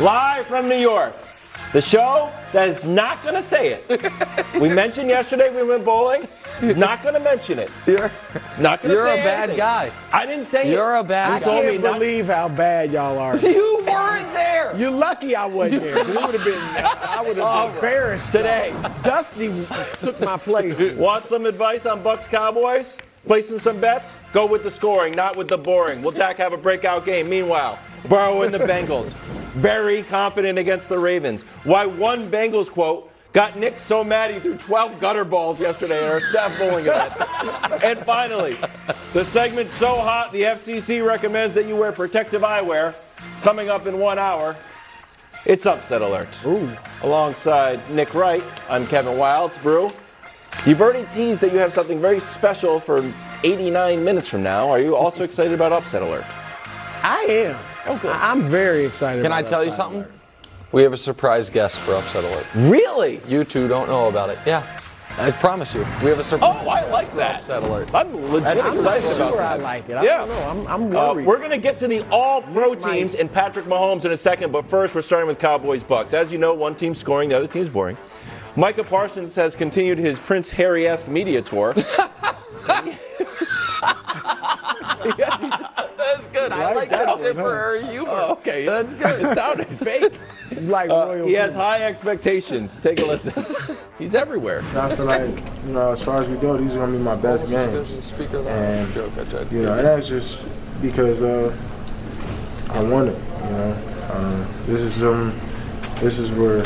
live from New York. The show that is not going to say it. we mentioned yesterday we went bowling. Not going to mention it. You're, Not going to say that. you're say a bad anything. guy. I didn't say it. You're a bad You told guy. me can't not- believe how bad y'all are. You weren't there. You're lucky I wasn't there. 'cause It would have been. I would have been embarrassed Today. Dusty took my place. Want some advice on Bucks Cowboys? Placing some bets? Go with the scoring, not with the boring. Will Dak have a breakout game? Meanwhile, Burrow and the Bengals. Very confident against the Ravens. Why one Bengals quote got Nick so mad he threw 12 gutter balls yesterday at our staff bowling event. and finally, the segment's so hot the FCC recommends that you wear protective eyewear. Coming up in one hour, it's Upset Alert. Alongside Nick Wright, I'm Kevin Wildes. Brew, you've already teased that you have something very special for 89 minutes from now. Are you also excited about Upset Alert? I am. Okay. I'm very excited. Can I tell you something? Alert. We have a surprise guest for Upset Alert. Really? You two don't know about it. Yeah. I promise you. We have a surprise. Oh, I like that. Upset Alert. I'm legit I'm excited not about sure that. I like it. I Yeah. don't know. I'm, I'm Uh, we're going to get to the all pro teams and Patrick Mahomes in a second, but first we're starting with Cowboys Bucks. As you know, one team's scoring, the other team's boring. Micah Parsons has continued his Prince Harry esque media tour. That's good. I like like that that one, temporary humor. Oh, okay. That's good. It sounded fake. You like Uh, royal he has high expectations. Take a listen. He's everywhere. I feel like, you know, as far as we go, these are gonna be my best games. Speaker And, joke I tried You know, and that's just because uh, I want it. You know, uh, this is um, this is where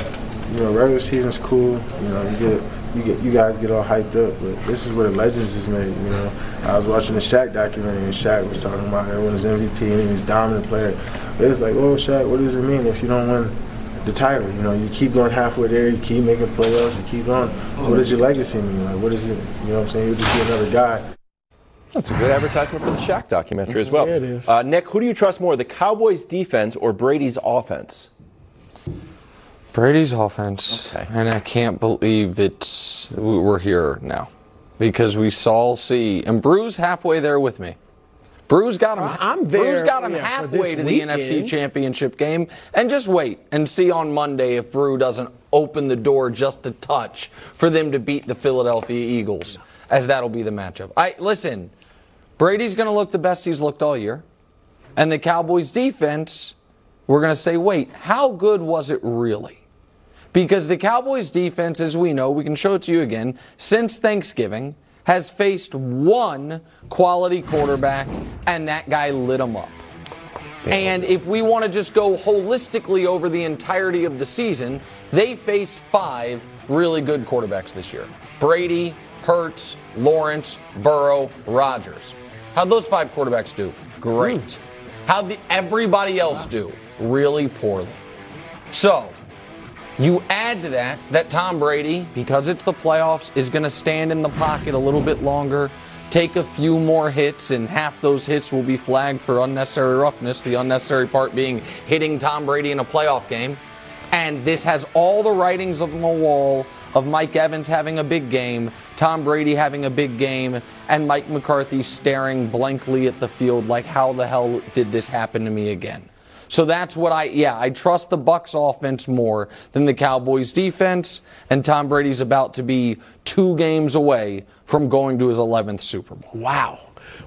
you know regular season's cool. You know, you get you get you guys get all hyped up, but this is where the legends is made. You know, I was watching the Shaq documentary, and Shaq was talking about everyone's MVP and he's dominant player. But it's like, well, Shaq, what does it mean if you don't win? The title, you know, you keep going halfway there, you keep making playoffs, you keep going. What does your legacy mean? Like, what is it? You know what I'm saying? You'll just be another guy. That's a good advertisement for the Shaq documentary as well. Yeah, it is. Uh, Nick, who do you trust more, the Cowboys' defense or Brady's offense? Brady's offense, Okay. and I can't believe it's we're here now because we saw see and Brew's halfway there with me. Brew's got him. I'm there. Brew's got him yeah, halfway to the NFC. Championship game, and just wait and see on Monday if Brew doesn't open the door just a touch for them to beat the Philadelphia Eagles, as that'll be the matchup. I listen. Brady's going to look the best he's looked all year, and the Cowboys' defense. We're going to say, wait, how good was it really? Because the Cowboys defense, as we know, we can show it to you again, since Thanksgiving, has faced one quality quarterback, and that guy lit them up. And if we want to just go holistically over the entirety of the season, they faced five really good quarterbacks this year Brady, Hurts, Lawrence, Burrow, Rodgers. How'd those five quarterbacks do? Great. Hmm. How'd the, everybody else do? Really poorly. So, you add to that that Tom Brady, because it's the playoffs, is going to stand in the pocket a little bit longer, take a few more hits, and half those hits will be flagged for unnecessary roughness. The unnecessary part being hitting Tom Brady in a playoff game. And this has all the writings on the wall of Mike Evans having a big game, Tom Brady having a big game, and Mike McCarthy staring blankly at the field like, how the hell did this happen to me again? So that's what I yeah, I trust the Bucks offense more than the Cowboys defense and Tom Brady's about to be 2 games away from going to his 11th Super Bowl. Wow.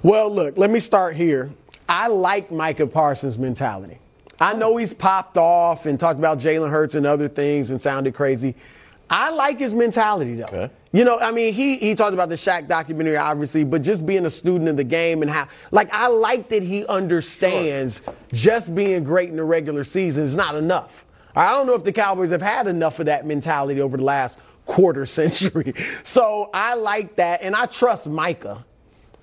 Well, look, let me start here. I like Micah Parsons' mentality. I know he's popped off and talked about Jalen Hurts and other things and sounded crazy. I like his mentality, though. Okay. You know, I mean, he he talked about the Shaq documentary, obviously, but just being a student of the game and how, like, I like that he understands just being great in the regular season is not enough. I don't know if the Cowboys have had enough of that mentality over the last quarter century. So I like that, and I trust Micah.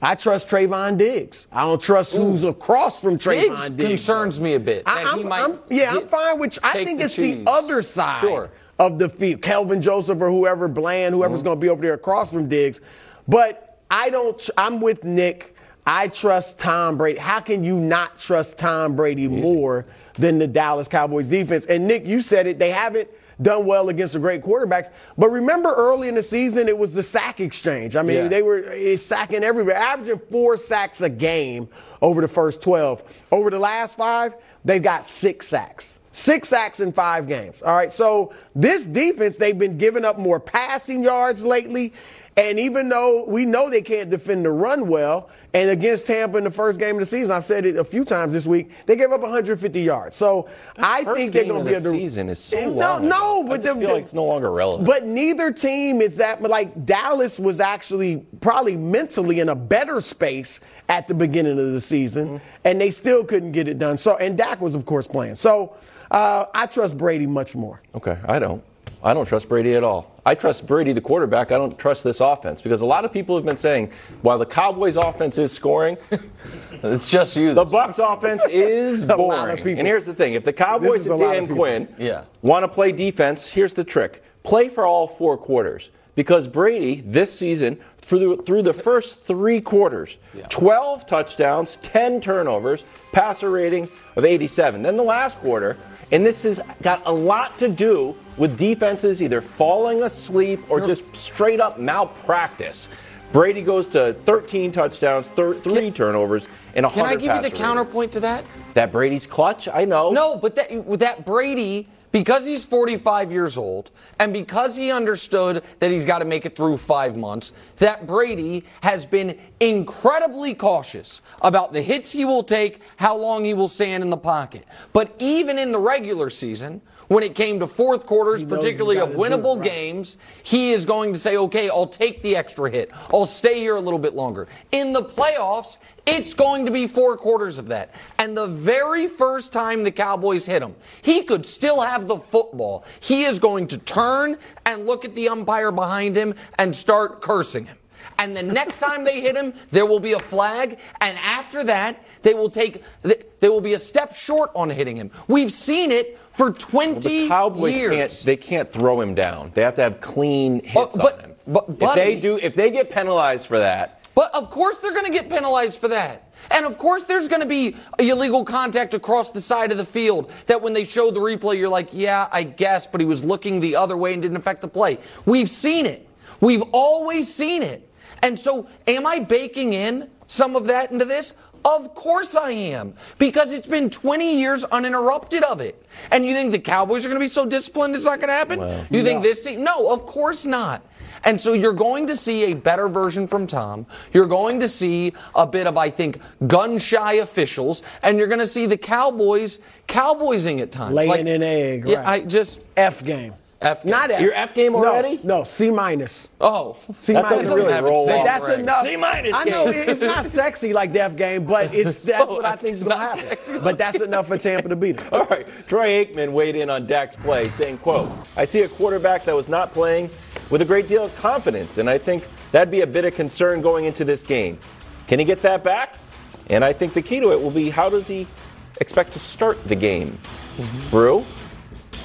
I trust Trevon Diggs. I don't trust who's across from Trevon Diggs Diggs. concerns me a bit. I, that he am yeah, I'm fine with. I think it's cheese. the other side Sure. Of the field. Kelvin Joseph or whoever, Bland, whoever's Mm-hmm. going to be over there across from Diggs. But I don't. I'm with Nick. I trust Tom Brady. How can you not trust Tom Brady more than the Dallas Cowboys defense? And Nick, you said it. They haven't done well against the great quarterbacks. But remember early in the season, it was the sack exchange. I mean, Yeah. they were eh, sacking everywhere, averaging four sacks a game over the first 12. Over the last five, they've got six sacks. Six sacks in five games. All right. So this defense, they've been giving up more passing yards lately. And even though we know they can't defend the run well, and against Tampa in the first game of the season, I've said it a few times this week, they gave up 150 yards. So I think they're going to be the able to. season is so no, long no, but I the, feel like it's no longer relevant. but neither team is that like Dallas was actually probably mentally in a better space at the beginning of the season, Mm-hmm. and they still couldn't get it done. So and Dak was of course playing. So uh, I trust Brady much more. Okay, I don't. I don't trust Brady at all. I trust Brady, the quarterback. I don't trust this offense because a lot of people have been saying while the Cowboys' offense is scoring, It's just you. the Bucks' offense is A lot of boring. And here's the thing: if the Cowboys and Dan. Quinn Yeah. want to play defense, here's the trick: play for all four quarters. Because Brady, this season, through the, through the first three quarters, 12 touchdowns, 10 turnovers, passer rating of 87. Then the last quarter, and this has got a lot to do with defenses either falling asleep or just straight up malpractice. Brady goes to 13 touchdowns, thir- three turnovers, and a 100 Can I give you the rating. counterpoint to that? That Brady's clutch, I know. No, but that, with that Brady, because he's 45 years old, and because he understood that he's got to make it through five months, that Brady has been incredibly cautious about the hits he will take, how long he will stand in the pocket. But even in the regular season, when it came to fourth quarters, particularly of winnable right. games, he is going to say, okay, I'll take the extra hit. I'll stay here a little bit longer. In the playoffs, it's going to be four quarters of that. And the very first time the Cowboys hit him, he could still have the football. He is going to turn and look at the umpire behind him and start cursing him. And the next time they hit him, there will be a flag. And after that, they will take, they will be a step short on hitting him. We've seen it for 20 The Cowboys years. can't they can't throw him down. They have to have clean hits Oh, but- on him. but, if they do if they get penalized for that, But of course they're going to get penalized for that. And of course there's going to be illegal contact across the side of the field that when they show the replay, you're like, yeah, I guess, but he was looking the other way and didn't affect the play. We've seen it. We've always seen it. And so am I baking in some of that into this? Of course I am. Because it's been 20 years uninterrupted of it. And you think the Cowboys are going to be so disciplined it's not going to happen? you think this team? No, of course not. And so you're going to see a better version from Tom. You're going to see a bit of, I think, gun shy officials. And you're going to see the Cowboys cowboysing at times. Laying an egg, Yeah, right. I just. F game. F game. Not F. Your F game No, already? No, C minus. Oh. C That minus. doesn't really roll off. That's rank. enough. C minus I know it's not sexy like the F game, but it's that's what I think is going to happen. sexy But that's enough for Tampa to beat them. All right, Troy Aikman weighed in on Dak's play, saying, quote, I see a quarterback that was not playing with a great deal of confidence, and I think that'd be a bit of concern going into this game. Can he get that back? And I think the key to it will be how does he expect to start the game? Mm-hmm. Brew,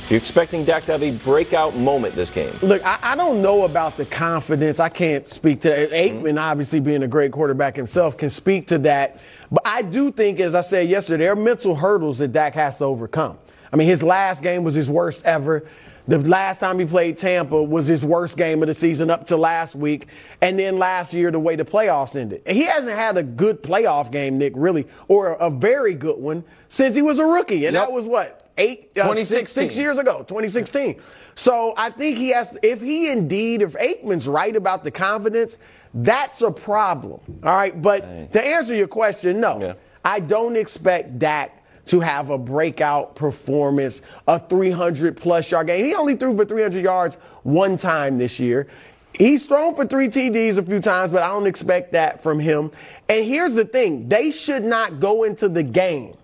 are you expecting Dak to have a breakout moment this game? Look, I, I don't know about the confidence. I can't speak to that. Aikman, mm-hmm. obviously being a great quarterback himself, can speak to that. But I do think, as I said yesterday, there are mental hurdles that Dak has to overcome. I mean, his last game was his worst ever. The last time he played Tampa was his worst game of the season up to last week. And then last year, the way the playoffs ended. He hasn't had a good playoff game, Nick, really, or a very good one since he was a rookie. And Yep. that was what? Eight, uh, six, six years ago, 2016. So I think he has, if he indeed, if Aikman's right about the confidence, that's a problem. All right. But to answer your question, no. Yeah. I don't expect Dak to have a breakout performance, a 300 plus yard game. He only threw for 300 yards one time this year. He's thrown for three TDs a few times, but I don't expect that from him. And here's the thing they should not go into the game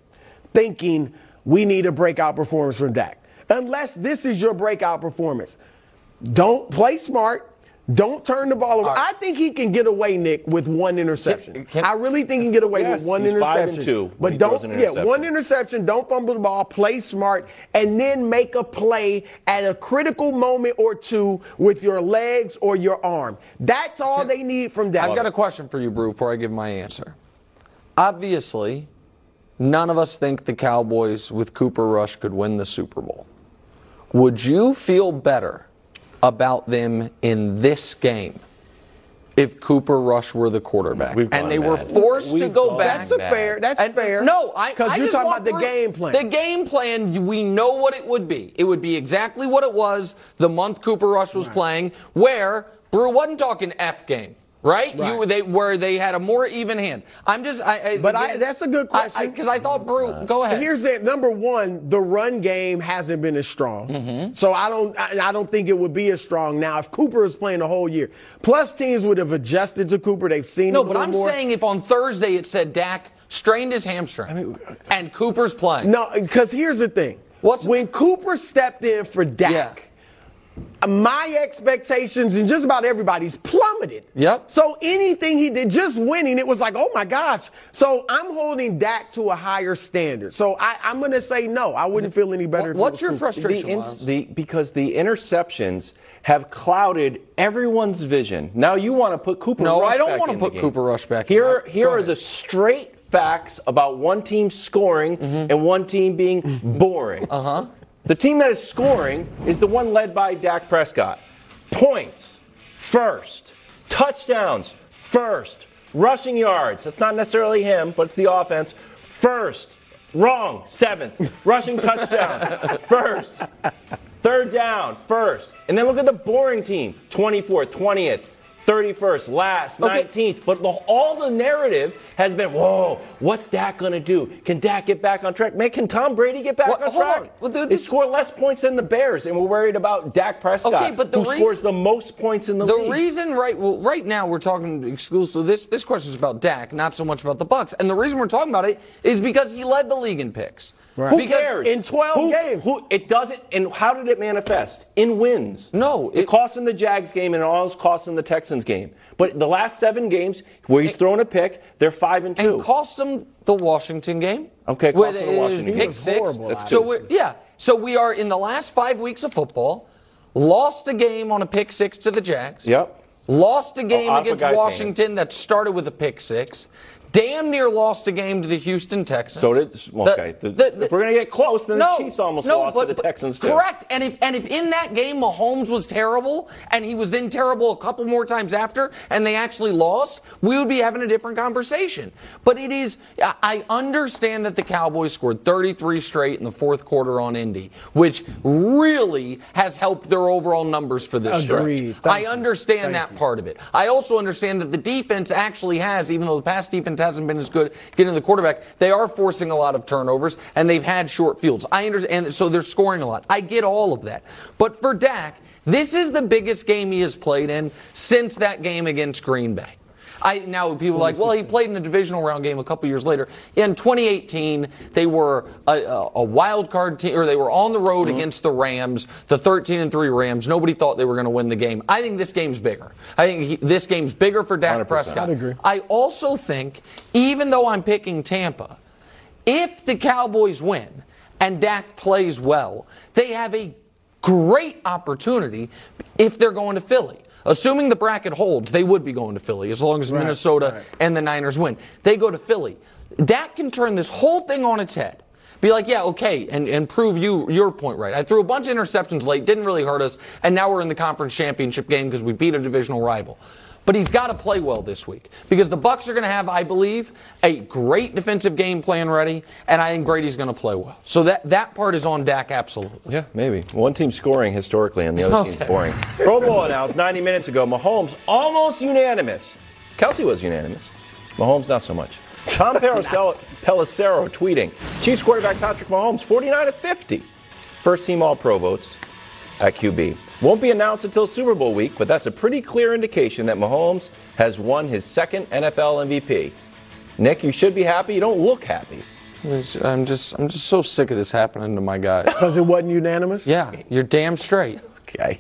thinking we need a breakout performance from Dak. Unless this is your breakout performance. Don't play smart. Don't turn the ball over. Right. I think he can get away, Nick, with one interception. Can- can- I really think he can get away Yes, with one he's five interception. and two but don't, an yeah, one interception. Don't fumble the ball. Play smart, and then make a play at a critical moment or two with your legs or your arm. That's all they need from Dak. I've got a question for you, Brew, before I give my answer. Obviously, none of us think the Cowboys with Cooper Rush could win the Super Bowl. Would you feel better about them in this game if Cooper Rush were the quarterback. We've and gone they were forced to We've go back. That's a mad. fair. That's And- fair. No, I because you're just talking about the game plan. The game plan, we know what it would be. It would be exactly what it was the month Cooper Rush was playing, where Brew wasn't talking F game. Right? Right. You, they, where they had a more even hand. I'm just. I, I, But I- that's a good question. Because I, thought Brew. go ahead. Here's it. Number one, the run game hasn't been as strong, Mm-hmm. so I don't. I, I don't think it would be as strong now if Cooper is playing the whole year. Plus, teams would have adjusted to Cooper. They've seen no, him but I'm more. saying if on Thursday it said Dak strained his hamstring and Cooper's playing. no, because here's the thing. What's- when Cooper stepped in for Dak? Yeah. My expectations and just about everybody's plummeted. Yep. So anything he did, just winning, it was like, oh my gosh. So I'm holding Dak to a higher standard. So I, I'm going to say no. I wouldn't feel any better. if What's your Cooper. frustration? the, ins- the because the interceptions have clouded everyone's vision. Now you want to put Cooper. No, Rush I don't wanna put. Cooper Rush back. Here, Go here are the straight facts about one team scoring Mm-hmm. and one team being boring. uh huh. The team that is scoring is the one led by Dak Prescott. Points first, touchdowns first, rushing yards. That's not necessarily him, but it's the offense first. Wrong. Seventh. Rushing touchdown. First. Third down. First. And then look at the boring team 24th, 20th, 31st, last, Okay. 19th. But the, all the narrative has been whoa, what's Dak going to do? Can Dak get back on track? Man, can Tom Brady get back Well, on track? on. Well, there- they this- score less points than the Bears, and we're worried about Dak Prescott, Okay, but the who reason- scores the most points in the, The league. The reason, right? Well, right now we're talking exclusively. This this question is about Dak, not so much about the Bucks. And the reason we're talking about it is because he led the league in picks. Who Because- cares? in 12 Who- games. Who, it doesn't. And how did it manifest? In wins. No, it, it- cost him the Jags game and it almost cost him the Texans game. But the last seven games where he's thrown a pick, they're five and two. and cost him the Washington game. Okay, cost Where him the Washington pick game. was six. That's so we're, yeah, so we are in the last five weeks of football. Lost a game on a pick six to the Jags. Yep. Lost a oh, game Oh, against. Washington that started with a pick six. Damn near lost a game to the Houston Texans. So did okay. The- the- the- if we're gonna get close, then no, the Chiefs almost no, lost but- to the Texans too. Correct. And if and if in that game Mahomes was terrible and he was then terrible a couple more times after and they actually lost, we would be having a different conversation. But it is I I understand that the Cowboys scored 33 straight in the fourth quarter on Indy, which really has helped their overall numbers for this Agreed. stretch. Thank I understand that you. part of it. I also understand that the defense actually has, even though the past defense hasn't been as good getting the quarterback, they are forcing a lot of turnovers and they've had short fields. I understand, so they're scoring a lot. I get all of that. But for Dak, this is the biggest game he has played in since that game against Green Bay. I now people are like, well, he played in a divisional round game a couple years later. In 2018, they were a, a, a wild card team, or they were on the road against the Rams, the 13 and three Rams. Nobody thought they were going to win the game. I think this game's bigger. I think he, this game's bigger for Dak 100%. Prescott. I'd agree. I also think, even though I'm picking Tampa, if the Cowboys win and Dak plays well, they have a great opportunity if they're going to Philly. Assuming the bracket holds, they would be going to Philly as long as Minnesota right. and the Niners win. They go to Philly. Dak can turn this whole thing on its head. Be like, yeah, okay, and, and prove you your point right. I threw a bunch of interceptions late, didn't really hurt us, and now we're in the conference championship game because we beat a divisional rival. But he's got to play well this week because the Bucks are going to have, I believe, a great defensive game plan ready, and I think Brady's going to play well. So that that part is on Dak absolutely. Yeah, maybe. One team scoring historically and the other team's Okay. boring. Pro Bowl announced 90 minutes ago. Mahomes almost unanimous. Kelsey was unanimous. Mahomes not so much. Tom Pelissero, Pelissero tweeting Chiefs quarterback Patrick Mahomes 49 to 50. First team All Pro votes at QB. Won't be announced until Super Bowl week, but that's a pretty clear indication that Mahomes has won his second NFL MVP. Nick, you should be happy. You don't look happy. I'm just I'm just so sick of this happening to my guys. Because it wasn't unanimous? yeah, you're damn straight. Okay.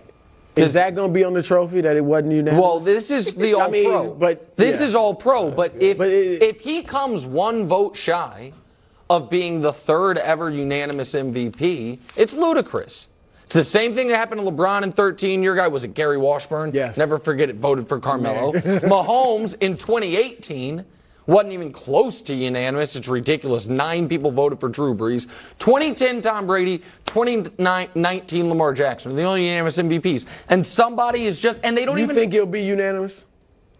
Is that going to be on the trophy that it wasn't unanimous? Well, this is the I all mean, pro. but- this yeah. is all pro. But if But it- if he comes one vote shy of being the third ever unanimous MVP, it's ludicrous. It's the same thing that happened to LeBron in 13. Your guy was it Gary Washburn? Yes. Never forget it. Voted for Carmelo. Mahomes in 2018 wasn't even close to unanimous. It's ridiculous. Nine people voted for Drew Brees. 2010 Tom Brady. 2019 Lamar Jackson. are the only unanimous MVPs. And somebody is just and they don't you even think it'll be unanimous?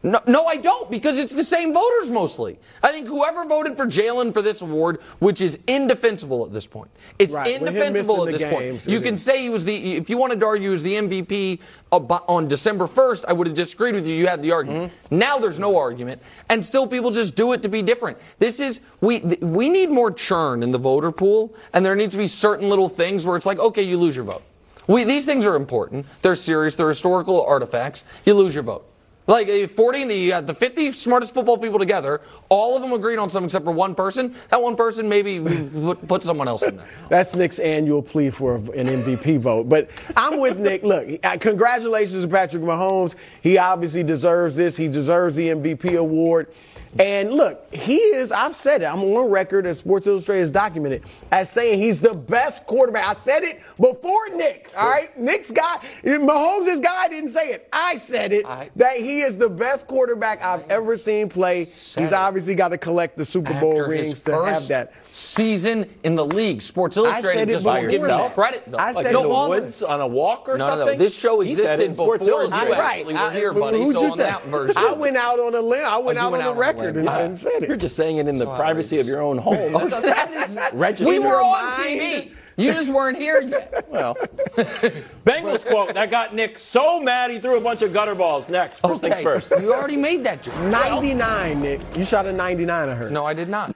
No, no, I don't, because it's the same voters mostly. I think whoever voted for Jalen for this award, which is indefensible at this point, it's Right, indefensible at this the point. You can is. say he was the, if you wanted to argue he was the MVP on December 1st, I would have disagreed with you. You had the argument. Mm-hmm. Now there's no argument, and still people just do it to be different. This is, we, we need more churn in the voter pool, and there needs to be certain little things where it's like, okay, you lose your vote. We, these things are important. They're serious. They're historical artifacts. You lose your vote. Like uh, 40, you got the 50 smartest football people together. All of them agreed on something except for one person. That one person maybe put, someone else in there. That's Nick's annual plea for an MVP vote. But I'm with Nick. Look, uh, congratulations to Patrick Mahomes. He obviously deserves this. He deserves the MVP award. And look, he is, I've said it, I'm on record as Sports Illustrated has documented as saying he's the best quarterback. I said it before Nick, all right? Nick's guy, Mahomes' guy didn't say it. I said it, I- that he is the best quarterback I've ever seen play. He's obviously got to collect the Super Bowl rings to have that. Season in the league, Sports Illustrated just won't give him credit. Though. I Like said no the longer. woods on a walk or No, no, something? no. This show He said existed in Sports before you Illustrated. actually were here, buddy. who'd So you on say? that version. I went out on a limb. I went Oh, out went on out the on a record limb. and, Yeah. and said it. You're just saying it in the So privacy of your own home. That doesn't. We were on. TV. You just weren't here yet. Well, Bengals quote that got Nick so mad he threw a bunch of gutter balls. Next, first things first. You already made that joke. 99, Nick. You shot a 99, I heard. No, I did not.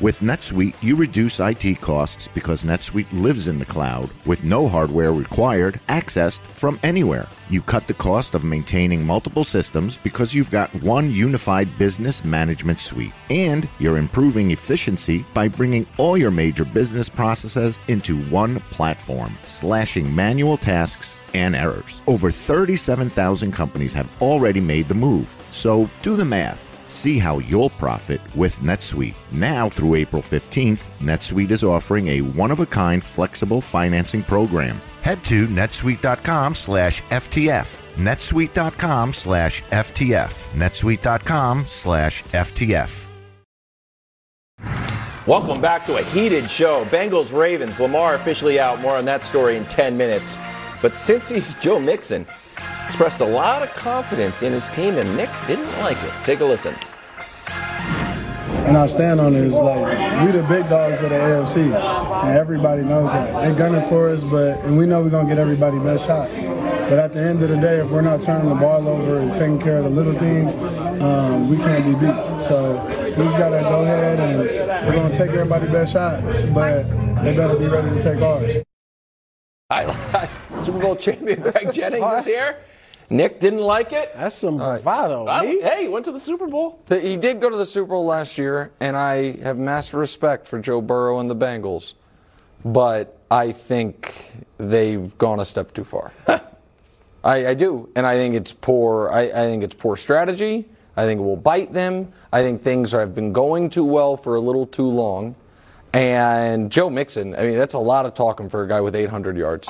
With NetSuite, you reduce IT costs because NetSuite lives in the cloud with no hardware required, accessed from anywhere. You cut the cost of maintaining multiple systems because you've got one unified business management suite. And you're improving efficiency by bringing all your major business processes into one platform, slashing manual tasks and errors. Over 37,000 companies have already made the move. So do the math. See how you'll profit with NetSuite. Now through April 15th, NetSuite is offering a one-of-a-kind flexible financing program. Head to netsuite.com slash FTF. netsuite.com slash FTF. netsuite.com slash FTF. Welcome back to a heated show. Bengals Ravens. Lamar officially out. More on that story in 10 minutes. But since he's Joe Mixon, expressed a lot of confidence in his team, and Nick didn't like it. Take a listen. And I stand on it is like we the big dogs of the AFC, and everybody knows that. They're gunning for us, but and we know we're gonna get everybody best shot. But at the end of the day, if we're not turning the ball over and taking care of the little things, um, we can't be beat. So we just gotta go ahead and we're gonna take everybody best shot, but they better be ready to take ours. I, Super Bowl champion Greg Jennings is here. Nick didn't like it. That's some bravado. I- me. hey, he went to the Super Bowl. The- He did go to the Super Bowl last year, and I have massive respect for Joe Burrow and the Bengals. But I think they've gone a step too far. I, I do, and I think it's poor. I, I think it's poor strategy. I think it will bite them. I think things have been going too well for a little too long. And Joe Mixon, I mean, that's a lot of talking for a guy with 800 yards.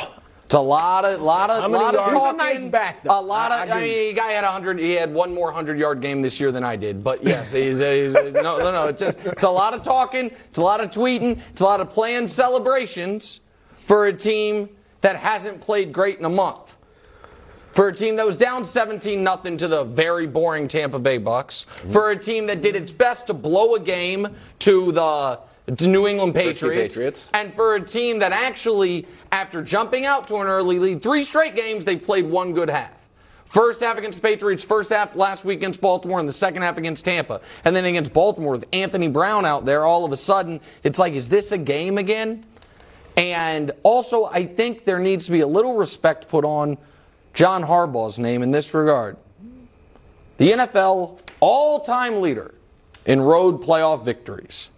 It's a lot of, lot of, lot of yards? He's a talking. nice back, though. A lot of. I- I I, mean, the guy had 100. He had one more 100 yard game this year than I did. But yes, he's, he's no, no, no. It's, just, it's a lot of talking. It's a lot of tweeting. It's a lot of planned celebrations for a team that hasn't played great in a month. For a team that was down 17 nothing to the very boring Tampa Bay Bucks. For a team that did its best to blow a game to the to New England Patriots. Patriots. And for a team that actually, after jumping out to an early lead, three straight games, they played one good half. First half against the Patriots, first half last week against Baltimore, and the second half against Tampa. And then against Baltimore with Anthony Brown out there, all of a sudden, it's like, is this a game again? And also, I think there needs to be a little respect put on John Harbaugh's name in this regard. The NFL all time leader in road playoff victories.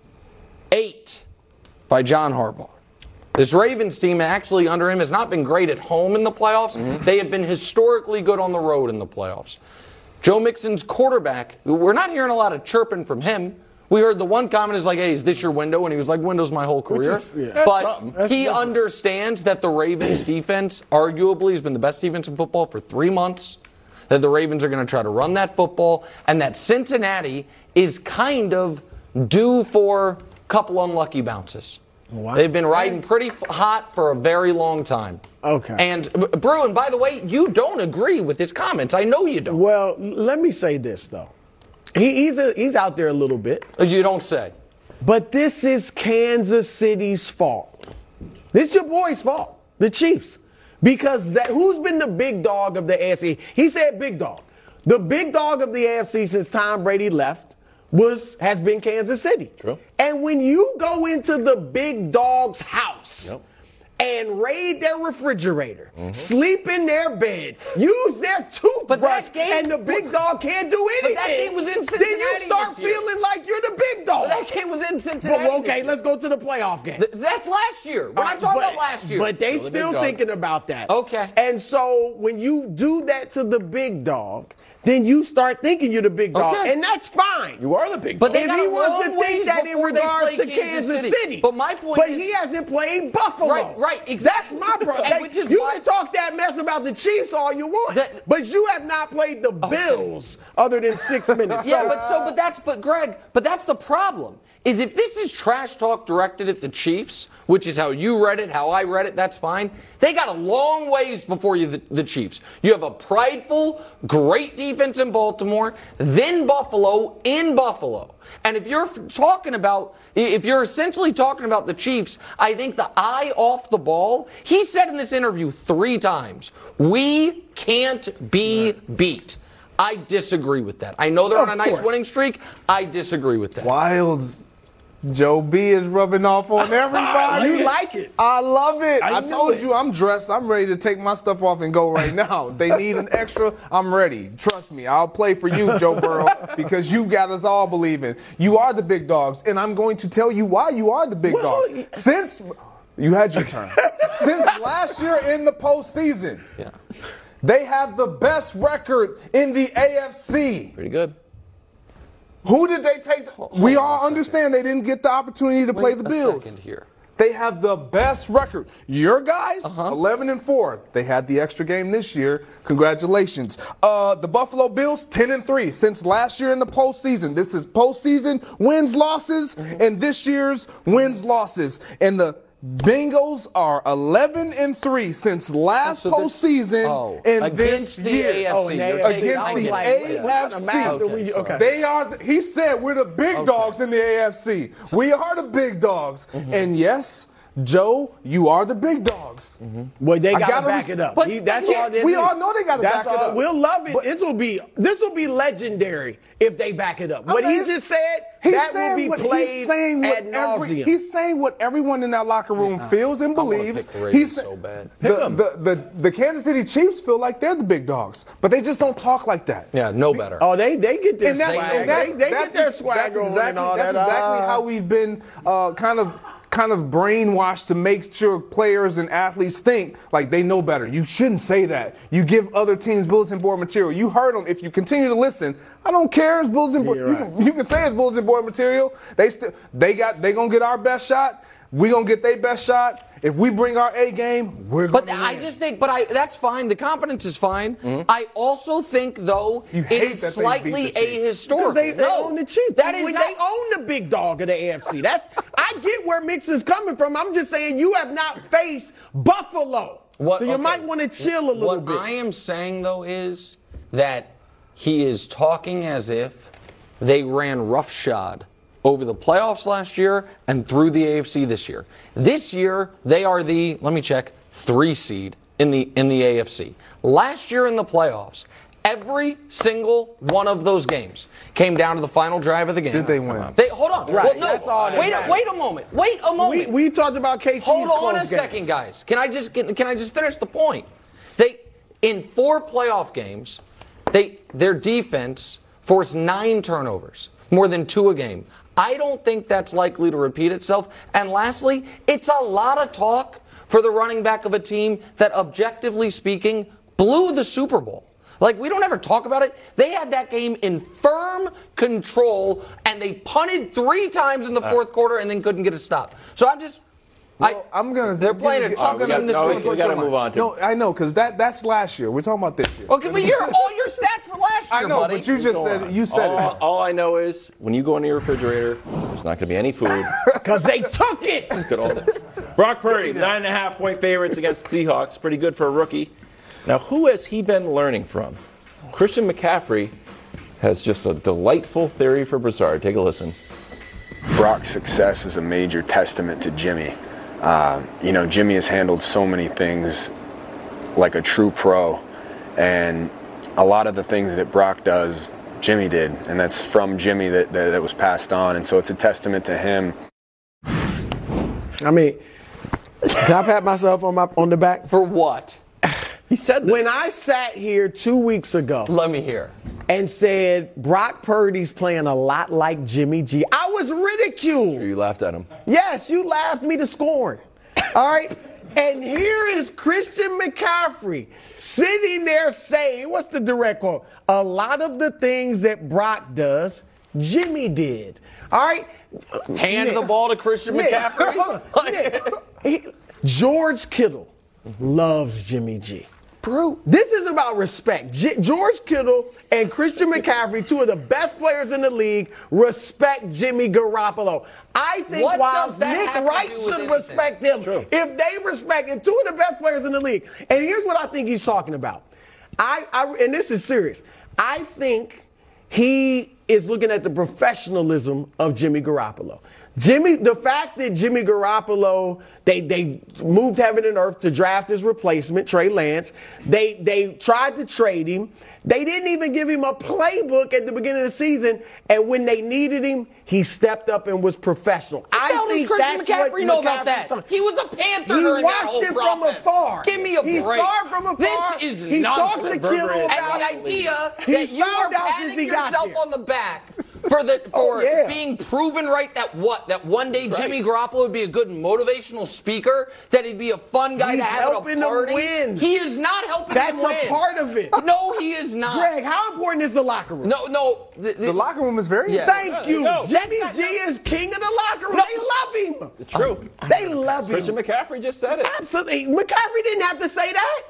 Eight by John Harbaugh. This Ravens team actually under him has not been great at home in the playoffs. Mm-hmm. They have been historically good on the road in the playoffs. Joe Mixon's quarterback, we're not hearing a lot of chirping from him. We heard the one comment is like, hey, is this your window? And he was like, window's my whole career. is- yeah. But he different. understands that the Ravens defense arguably has been the best defense in football for three months. That the Ravens are going to try to run that football, and that Cincinnati is kind of due for couple unlucky bounces. Oh, They've been riding pretty hot for a very long time. Okay. And Bruin, by the way, you don't agree with his comments. I know you don't. Well, let me say this though. He, he's a, he's out there a little bit, uh, You don't say. but this is Kansas City's fault. This is your boy's fault, the Chiefs, because that who's been the big dog of the AFC? He said big dog. The big dog of the AFC since Tom Brady left was has been Kansas City. True. And when you go into the big dog's house. And raid their refrigerator, sleep in their bed, use their toothbrush, game- and the big dog can't do But anything. that game was in Cincinnati. Then you start this year. feeling like you're the big dog. But that game was in Cincinnati. Well, okay, let's go to the playoff game. Th- That's last year. We're not talking But- about last year. But they Still the still dog. thinking about that. Okay. And so when you do that to the big dog, then you start thinking you're the big dog, Okay. and that's fine. You are the big But dog. But if he wants to think that in regards to Kansas, Kansas City. City. but my point, but is, he hasn't played Buffalo. Right, right, exactly. That's my problem. And which is you why- can talk that mess about the Chiefs all you want, That- but you have not played the Bills other than six minutes. Yeah, So- but so, but that's, but Greg, but that's the problem. Is if this is trash talk directed at the Chiefs, which is how you read it, how I read it, that's fine. They got a long ways before you, the, the Chiefs. You have a prideful, great defense in Baltimore, then Buffalo in Buffalo. And if you're talking about, if you're essentially talking about the Chiefs, I think the eye off the ball, he said in this interview three times, we can't be beat. I disagree with that. I know they're on a nice winning streak. I disagree with that. Wildes. Joe B is rubbing off on everybody. You like it. I love it. I I, told it. you I'm dressed. I'm ready to take my stuff off and go right now. They need an extra, I'm ready. Trust me, I'll play for you, Joe Burrow, because you got us all believing. You are the big dogs, and I'm going to tell you why you are the big Well, dogs. Since you had your turn. Since last year in the postseason, Yeah. they have the best record in the AFC. Pretty good. Who did they take? Hold we all understand they didn't get the opportunity to play the Bills. second here. They have the best record. Your guys, Uh-huh. 11 and 4. They had the extra game this year. Congratulations. Uh, the Buffalo Bills, 10 and 3 since last year in the postseason. This is postseason wins losses, Mm-hmm. and this year's wins losses. And the Bengals are 11 and 3 since last So postseason oh, and against this the year. AFC. Oh, and You're they- taking- Against the get it. like, wait, what kind of AFC. Okay, okay. They are. He said we're the big dogs in the AFC. We are the big dogs, Mm-hmm. and yes, Joe, you are the big dogs. Well, they gotta, gotta back res- it up. But- He- that's yeah, all. this we is. all know they gotta That's back it up. We'll love it. This will be this will be legendary if they back it up. What I he just said he's that will saying be what- played he's saying what ad every- He's saying what everyone in that locker room feels and I wanna believes. pick the He's so bad. The, the, the, the Kansas City Chiefs feel like they're the big dogs, but they just don't talk like that. Yeah, no better. oh, they they get their And swag. and that's, they they get their that's swag on and all that's that. exactly uh, how we've been uh, kind of kind of brainwashed to make sure players and athletes think like they know better. You shouldn't say that. You give other teams bulletin board material. You heard them. If you continue to listen, I don't care. It's bulletin board. you're you, can, you can say it's bulletin board material. They still they got they gonna get our best shot. We gonna get their best shot. If we bring our A game, we're gonna. But I just think, but I that's fine. The confidence is fine. Mm-hmm. I also think, though, You it is they slightly beat the Chiefs. ahistorical. They, they no, own the Chiefs. That is When not, they own the big dog of the AFC. That's I get where Mix is coming from. I'm just saying you have not faced Buffalo. What- so you okay. might want to chill a little what bit. I am saying though is that he is talking as if they ran roughshod over the playoffs last year and through the AFC this year. This year they are the let me check three seed in the in the AFC. Last year in the playoffs. Every single one of those games came down to the final drive of the game. Did they win? They hold on. Right, Well, no. that's all wait, a, wait a moment. Wait a moment. we, we talked about KC's Hold on a close game. second, guys. Can I just can, can I just finish the point? They in four playoff games, they their defense forced nine turnovers. more than two a game. I don't think that's likely to repeat itself. And lastly, it's a lot of talk for the running back of a team that, objectively speaking, blew the Super Bowl. Like, we don't ever talk about it. They had that game in firm control, and they punted three times in the uh. fourth quarter and then couldn't get a stop. So I'm just. Well, I, am gonna. They're playing a I'm tough oh, gonna- team this no, week. we gotta move on to- No, I know, because that that's last year. We're talking about this year. Okay, but you're all your stats for last year, I know, buddy. but you just said you said All, it. all I know is when you go into your refrigerator, there's not going to be any food. Because they took it. Good all day. Brock Purdy, nine and a half point favorites against the Seahawks. Pretty good for a rookie. Now, who has he been learning from? Christian McCaffrey has just a delightful theory for Broussard. Take a listen. Brock's success is a major testament to Jimmy. Uh, you know, Jimmy has handled so many things like a true pro, and a lot of the things that Brock does, Jimmy did, and that's from Jimmy that, that, that was passed on. And so it's a testament to him. I mean, can I pat myself on my on the back? For what? He said this. When I sat here two weeks ago Let me hear. And said Brock Purdy's playing a lot like Jimmy G, I was ridiculed. you laughed at him. Yes, you laughed me to scorn. All right. And here is Christian McCaffrey sitting there saying, what's the direct quote? A lot of the things that Brock does, Jimmy did. All right. Hand Nick, the ball to Christian Nick, McCaffrey. Nick, he- George Kittle loves Jimmy G. Bro, This is about respect. J- George Kittle and Christian McCaffrey, two of the best players in the league, respect Jimmy Garoppolo. I think What while Nick Wright should anything? respect him, if they respect him, two of the best players in the league. And here's what I think he's talking about. I, I and this is serious. I think he is looking at the professionalism of Jimmy Garoppolo. Jimmy, the fact that Jimmy Garoppolo, they they moved heaven and earth to draft his replacement, Trey Lance. They they tried to trade him. They didn't even give him a playbook at the beginning of the season, and when they needed him, he stepped up and was professional. How I does think Christian that's McCaffrey what know about that? talking- He was a Panther he during that watched whole it process. from afar. Give me a he break. saw it from afar. This is he talked to nonsense. Kittle And about the idea He that you are found out since patting yourself on the back for the oh, for Oh, yeah. being proven right that what that one day Jimmy Garoppolo would be a good motivational speaker, that he'd be a fun guy He's to have helping at a them party. win. He is not helping That's them win. a part of it. No, he is not. Greg, how important is the locker room? No, no. The, The locker room is very. Yeah. Thank you. go. Jimmy G not- is king of the locker room. No. They love him. It's true. They love Christian him. Christian McCaffrey just said it. Absolutely. McCaffrey didn't have to say that.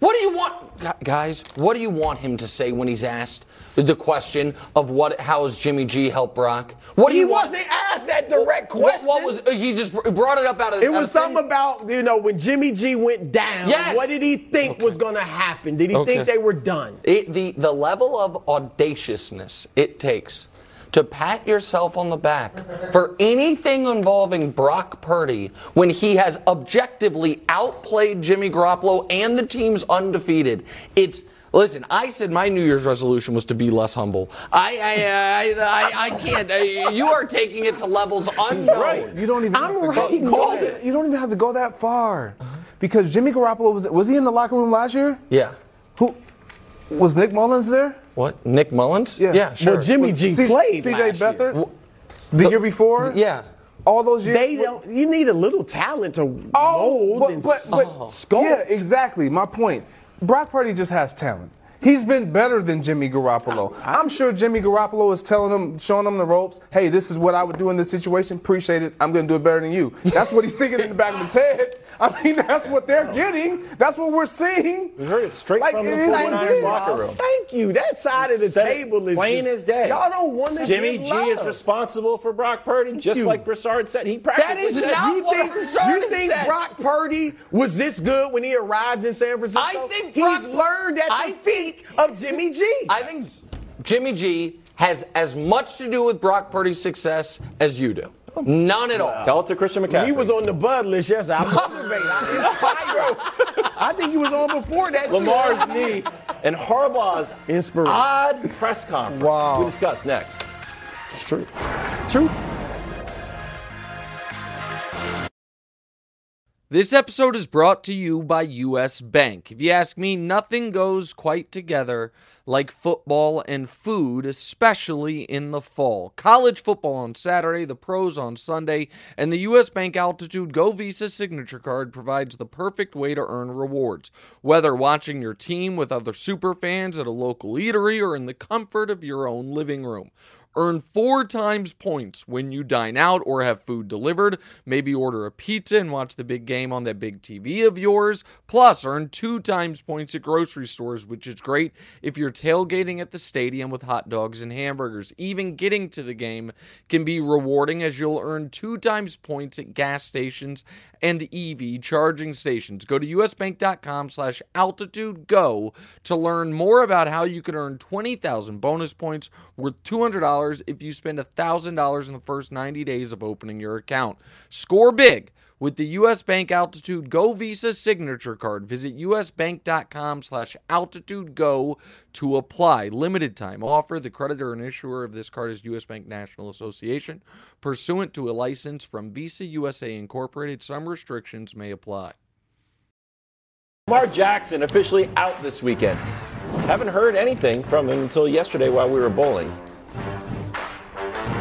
What do you want, guys? What do you want him to say when he's asked the question of what? How has Jimmy G helped Brock? What do He you want? wasn't asked that direct What, question. what was uh, he just brought it up out of? It out was of something thin- about, you know, when Jimmy G went down, Yes. what did he think was going to happen? Did he Okay. think they were done? It, the the level of audaciousness it takes to pat yourself on the back for anything involving Brock Purdy when he has objectively outplayed Jimmy Garoppolo and the team's undefeated. It's Listen, I said my New Year's resolution was to be less humble. I, I, I, I, I can't. uh, you are taking it to levels unknown. You don't even. I'm have to right. Go, Go go- you don't even have to go that far, because Jimmy Garoppolo was was he in the locker room last year? Yeah. Who was Nick Mullens there? What? Nick Mullens? Yeah. Yeah, sure. Well, Jimmy G C- played CJ last year. Beathard. The year before. yeah. All those years. They don't. You need a little talent to Oh, mold but, and but, but sculpt. yeah, exactly. My point. Brock Purdy just has talent. He's been better than Jimmy Garoppolo. I'm sure Jimmy Garoppolo is telling him, showing him the ropes. Hey, this is what I would do in this situation. Appreciate it. I'm going to do it better than you. That's what he's thinking in the back of his head. I mean, that's what they're getting. That's what we're seeing. We heard it straight from the 49ers like locker room. Oh, thank you. That side of the table is plain just- as day. Y'all don't want to Jimmy G is responsible for Brock Purdy, just you. like Broussard said. He practically is said, not You what think, Broussard you think said. Brock Purdy was this good when he arrived in San Francisco? I think he's learned at the I feet of Jimmy G. I think Jimmy G has as much to do with Brock Purdy's success as you do. None at all. Tell it to Christian McCaffrey. he was on the bud list yesterday. I motivate. I inspire. I think he was on before that. too. Lamar's knee and Harbaugh's Inspiration. odd press conference. Wow. We discuss next. It's true. True. This episode is brought to you by US Bank. If you ask me, nothing goes quite together like football and food, especially in the fall. College football on Saturday, the pros on Sunday, and the US Bank Altitude Go Visa signature card provides the perfect way to earn rewards. Whether watching your team with other super fans at a local eatery or in the comfort of your own living room. Earn four times points when you dine out or have food delivered. Maybe order a pizza and watch the big game on that big TV of yours. Plus, earn two times points at grocery stores, which is great if you're tailgating at the stadium with hot dogs and hamburgers. Even getting to the game can be rewarding as you'll earn two times points at gas stations and EV charging stations. Go to usbank.com slash altitude go to learn more about how you can earn 20,000 bonus points worth $200 if you spend $1,000 in the first 90 days of opening your account. Score big with the U.S. Bank Altitude Go Visa signature card. Visit usbank.com slash altitude go to apply. Limited time offer. The creditor and issuer of this card is U.S. Bank National Association. Pursuant to a license from Visa USA Incorporated, some restrictions may apply. Lamar Jackson officially out this weekend. Haven't heard anything from him until yesterday while we were bowling.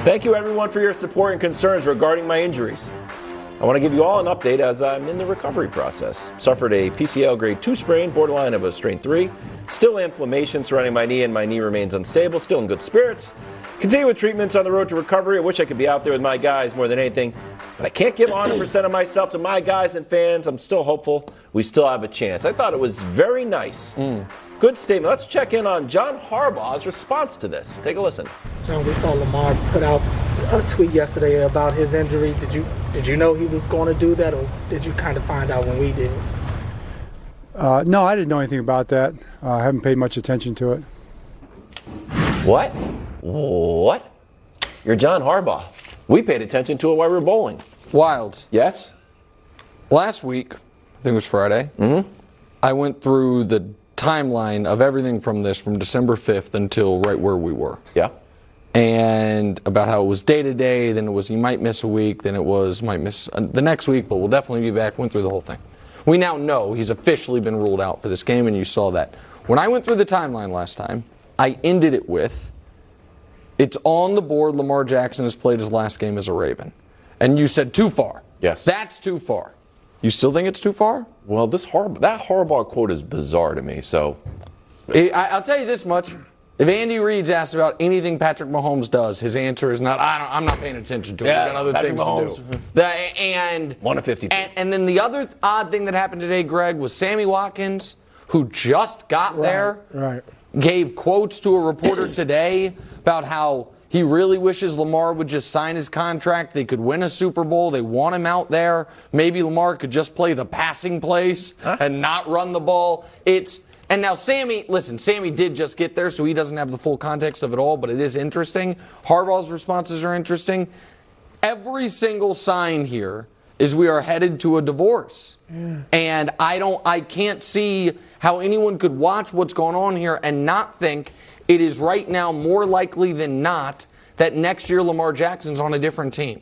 Thank you, everyone, for your support and concerns regarding my injuries. I want to give you all an update as I'm in the recovery process. Suffered a PCL grade 2 sprain, borderline of a strain 3. Still inflammation surrounding my knee, and my knee remains unstable. Still in good spirits. Continue with treatments on the road to recovery. I wish I could be out there with my guys more than anything, but I can't give 100% of myself to my guys and fans. I'm still hopeful we still have a chance. I thought it was very nice. Good statement. Let's check in on John Harbaugh's response to this. Take a listen. John, we saw Lamar put out a tweet yesterday about his injury. Did you did you know he was going to do that, or did you kind of find out when we did? Uh, no, I didn't know anything about that. Uh, I haven't paid much attention to it. What? What? You're John Harbaugh. We paid attention to it while we were bowling. Wildes. Yes? Last week, I think it was Friday, mm-hmm. I went through the timeline of everything from this from December 5th until right where we were. Yeah. And about how it was day to day, then it was you might miss a week, then it was might miss uh, the next week, but we'll definitely be back. Went through the whole thing. We now know he's officially been ruled out for this game, and you saw that. When I went through the timeline last time, I ended it with it's on the board Lamar Jackson has played his last game as a Raven. And you said too far. Yes. That's too far. You still think it's too far? Well, this Harb- that Harbaugh quote is bizarre to me. So I- I'll tell you this much. If Andy Reid's asked about anything Patrick Mahomes does, his answer is not, I don't, I'm not paying attention to it. Yeah, We've got other Patrick things Mahomes. to do. The- and, One of 52. And, and then the other odd thing that happened today, Greg, was Sammy Watkins, who just got there, Right. gave quotes to a reporter today about how he really wishes Lamar would just sign his contract. They could win a Super Bowl. They want him out there. Maybe Lamar could just play the passing plays and not run the ball. It's and now Sammy, listen, Sammy did just get there, so he doesn't have the full context of it all, but it is interesting. Harbaugh's responses are interesting. Every single sign here is we are headed to a divorce. And I don't I can't see how anyone could watch what's going on here and not think it is right now more likely than not that next year Lamar Jackson's on a different team.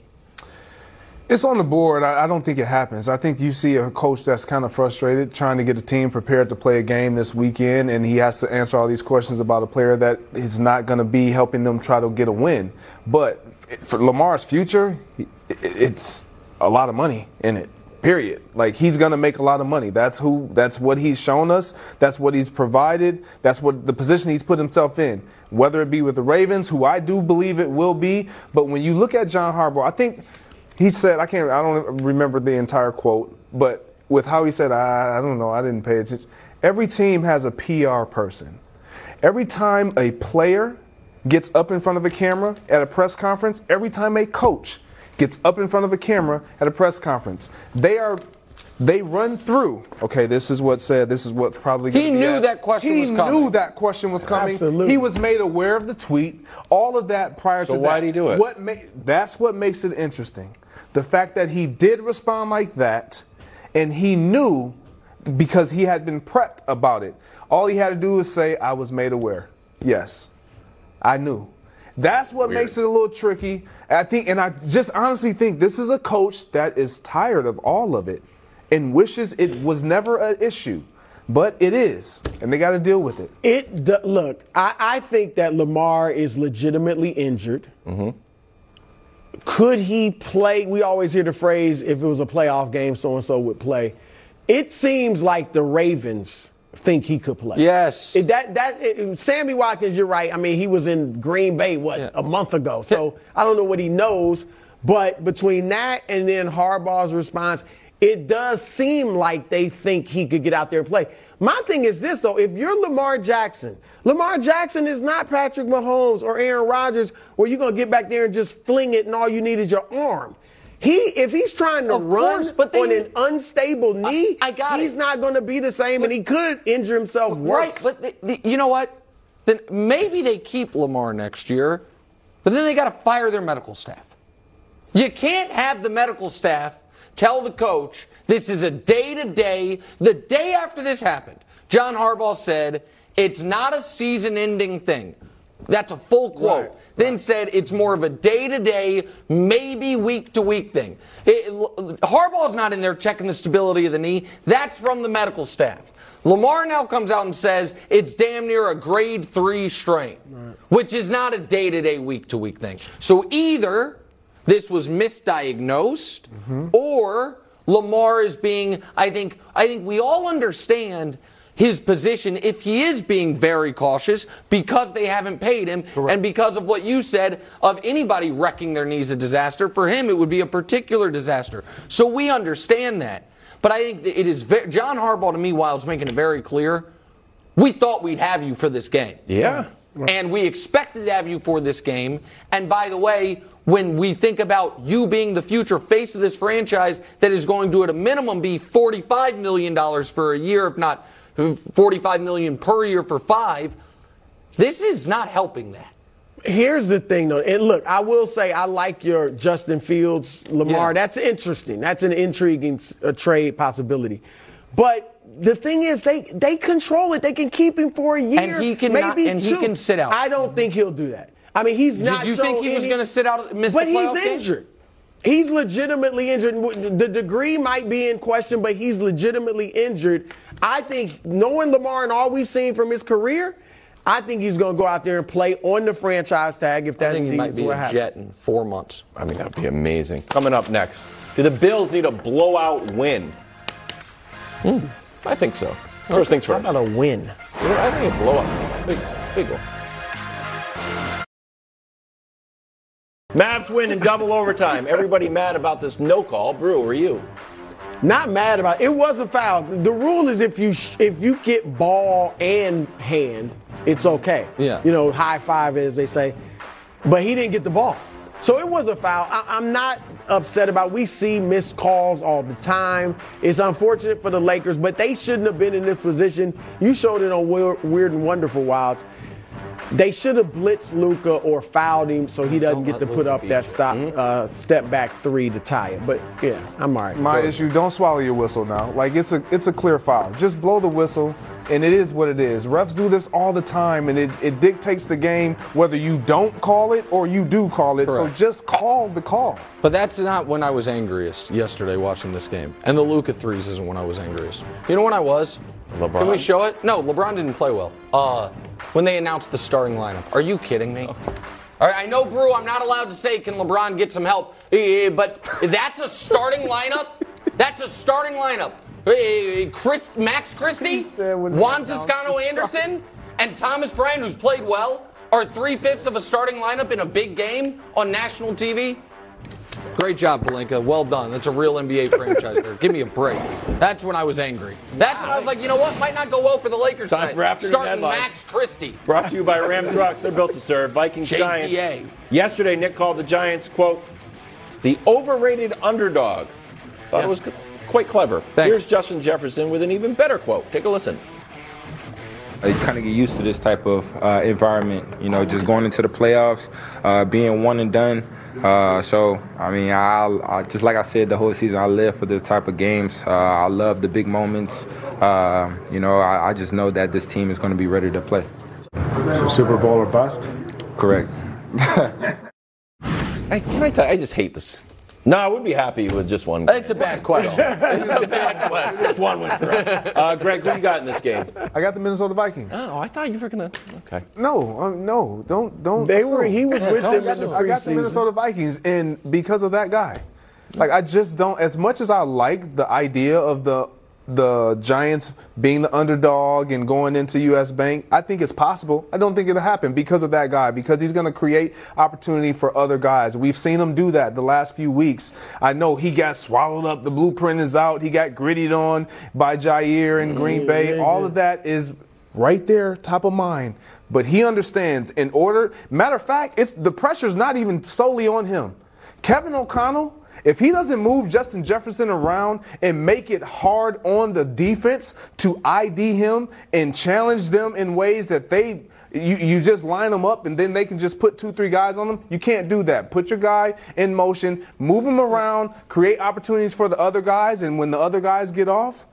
It's on the board. I, don't think it happens. I think you see a coach that's kind of frustrated trying to get a team prepared to play a game this weekend, and he has to answer all these questions about a player that is not going to be helping them try to get a win. But eh, for Lamar's future, it's a lot of money in it. Period. Like he's going to make a lot of money. That's who. That's what he's shown us. That's what he's provided. That's what the position he's put himself in. Whether it be with the Ravens, who I do believe it will be, but when you look at John Harbaugh, I think he said I can't. I don't remember the entire quote, but with how he said, I, I don't know. I didn't pay attention. Every team has a PR person. Every time a player gets up in front of a camera at a press conference, every time a coach gets up in front of a camera at a press conference, they are they run through. Okay, this is what said. This is what probably. He knew asked. that question he was coming. knew that question was coming. Absolutely. He was made aware of the tweet. All of that prior So to that. why'd he do it? What ma- that's what makes it interesting. The fact that he did respond like that, and he knew because he had been prepped about it. All he had to do was say, "I was made aware." Yes, I knew. That's what makes it a little tricky. I think, and I just honestly think this is a coach that is tired of all of it, and wishes it was never an issue, but it is, and they got to deal with it. It look, I, I think that Lamar is legitimately injured. Mm-hmm. Could he play? We always hear the phrase, "If it was a playoff game, so and so would play." It seems like the Ravens think he could play. Yes. It- that that it- Sammy Watkins, you're right. I mean, he was in Green Bay what Yeah. a month ago, so I don't know what he knows. But between that and then Harbaugh's response, it does seem like they think he could get out there and play. My thing is this though: if you're Lamar Jackson, Lamar Jackson is not Patrick Mahomes or Aaron Rodgers, where you're gonna get back there and just fling it, and all you need is your arm. He, if he's trying to Of run course, but they- on an unstable knee, I got he's it. not going to be the same, and he could injure himself worse. Right, but the, the, you know what? Then maybe they keep Lamar next year, but then they got to fire their medical staff. You can't have the medical staff tell the coach this is a day to day. The day after this happened, John Harbaugh said it's not a season ending thing. That's a full quote. Right, Then said it's more of a day to day, maybe week to week thing. It, Harbaugh's not in there checking the stability of the knee. That's from the medical staff. Lamar now comes out and says it's damn near a grade three strain, which is not a day to day, week to week thing. So either this was misdiagnosed mm-hmm. or Lamar is being I think I think we all understand his position if he is being very cautious because they haven't paid him and because of what you said of anybody wrecking their knees a disaster. For him it would be a particular disaster. So we understand that. But I think that it is very, John Harbaugh to me while it's making it very clear we thought we'd have you for this game. Yeah. and we expected to have you for this game. And by the way, when we think about you being the future face of this franchise that is going to at a minimum be $45 million for a year, if not 45 million per year for five, this is not helping that. Here's the thing, though. And look, I will say I like your Justin Fields, Lamar. Yeah. That's interesting. That's an intriguing uh, trade possibility. But the thing is, they they control it. They can keep him for a year, he can maybe not- and he can sit out. I don't think he'll do that. I mean, he's not. Did you think he was gonna sit out- miss But he's injured. game? Injured. He's legitimately injured. The degree might be in question, but he's legitimately injured. I think, knowing Lamar and all we've seen from his career, I think he's going to go out there and play on the franchise tag if I that's think he might be what a happens. jet in four months. I mean, that'd be amazing. Coming up next, do the Bills need a blowout win? Hmm. I think so. First things first. How about a win? I think a blowout. Big, big one. Mavs win in double overtime. Everybody mad about this no call. Brew, are you? Not mad about it. It was a foul. The rule is if you sh- if you get ball and hand, it's okay. Yeah. You know, high five as they say. But he didn't get the ball. So it was a foul. I, I'm not upset about. We see missed calls all the time. It's unfortunate for the Lakers, but they shouldn't have been in this position. You showed it on Weird, Weird and Wonderful Wildes. They should have blitzed Luka or fouled him so he doesn't Don't get let to put up that you. stop uh, step back three to tie it. But yeah, I'm all right. My Go. issue: don't swallow your whistle now. Like it's a it's a clear foul. Just blow the whistle, and it is what it is. Refs do this all the time, and it, it dictates the game whether you don't call it or you do call it. Correct. So just call the call. But that's not when I was angriest yesterday watching this game. And the Luka threes isn't when I was angriest. You know when I was? LeBron. Can we show it? No, LeBron didn't play well. Uh, when they announced the starting lineup. Are you kidding me? All right, I know, Brew, I'm not allowed to say, can LeBron get some help? Eh, But that's a starting lineup? That's a starting lineup. Eh, Chris, Max Christie, said when they Juan Toscano Anderson, and Thomas Bryant, who's played well, are three fifths of a starting lineup in a big game on national TV? Great job, Pelinka. Well done. That's a real NBA franchise there. Give me a break. That's when I was angry. That's when I was like, you know what? Might not go well for the Lakers Time tonight. for afternoon Starting headlines. Max Christie. Brought to you by Ram Trucks. They're built to serve. Vikings JTA. Giants. Yesterday, Nick called the Giants, quote, the overrated underdog. Thought Yeah. it was quite clever. Thanks. Here's Justin Jefferson with an even better quote. Take a listen. you kind of get used to this type of uh, environment. You know, just going into the playoffs, uh, being one and done. Uh, so, I mean, I, I just like I said the whole season, I live for this type of games. Uh, I love the big moments. Uh, you know, I, I just know that this team is going to be ready to play. So Super Bowl or bust? Correct. I, can I tell I just hate this. No, I would be happy with just one. Game. It's a bad question. it's a bad question. Just one win for us. Uh, Greg, who you got in this game? I got the Minnesota Vikings. Oh, I thought you were gonna. Okay. No, um, no, don't, don't. They were. He was with don't them in the assume. I got the. Minnesota Vikings, and because of that guy, like I just don't. As much as I like the idea of the the Giants being the underdog and going into U.S. Bank, I think it's possible. I don't think it'll happen because of that guy, because he's going to create opportunity for other guys. We've seen him do that the last few weeks. I know he got swallowed up. The blueprint is out. He got grittied on by Jaire in Green mm, Bay. All of that is right there, top of mind. But he understands. In order, matter of fact, it's the pressure's not even solely on him. Kevin O'Connell, if he doesn't move Justin Jefferson around and make it hard on the defense to ID him and challenge them in ways that they you, you just line them up and then they can just put two, three guys on them. You can't do that. Put your guy in motion, move him around, create opportunities for the other guys, and when the other guys get off,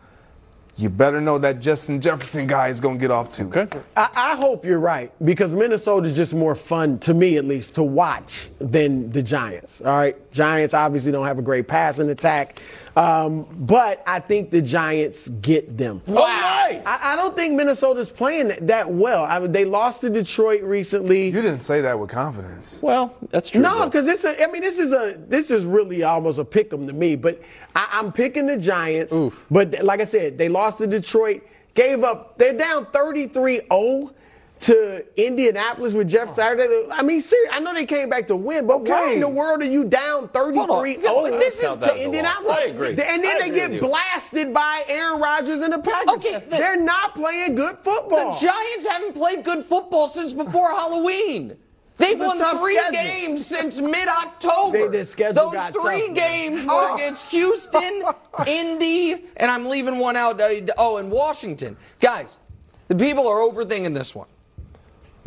you better know that Justin Jefferson guy is going to get off too. Okay. I, I hope you're right because Minnesota's just more fun to me, at least, to watch than the Giants. All right, Giants obviously don't have a great passing attack, um, but I think the Giants get them. Wow. nice. I, I don't think Minnesota's playing that, that well. I they lost to Detroit recently. You didn't say that with confidence. Well, that's true. No, because it's a. I mean, this is a. This is really almost a pick 'em to me. But I, I'm picking the Giants. Oof. But like I said, they lost to Detroit. Gave up. They're down 33-0 to Indianapolis with Jeff Saturday. I mean, seriously, I know they came back to win, but why in the world are you down 33-0 this is Count that as a to. Indianapolis? I agree. And then they get blasted by Aaron Rodgers and the Packers. Okay, the- They're not playing good football. The Giants haven't played good football since before Halloween. They've won three schedule. games since mid-October. They- Those got three tough. games were Oh. against Houston, Indy, and I'm leaving one out. uh, oh, and Washington. Guys, the people are overthinking this one.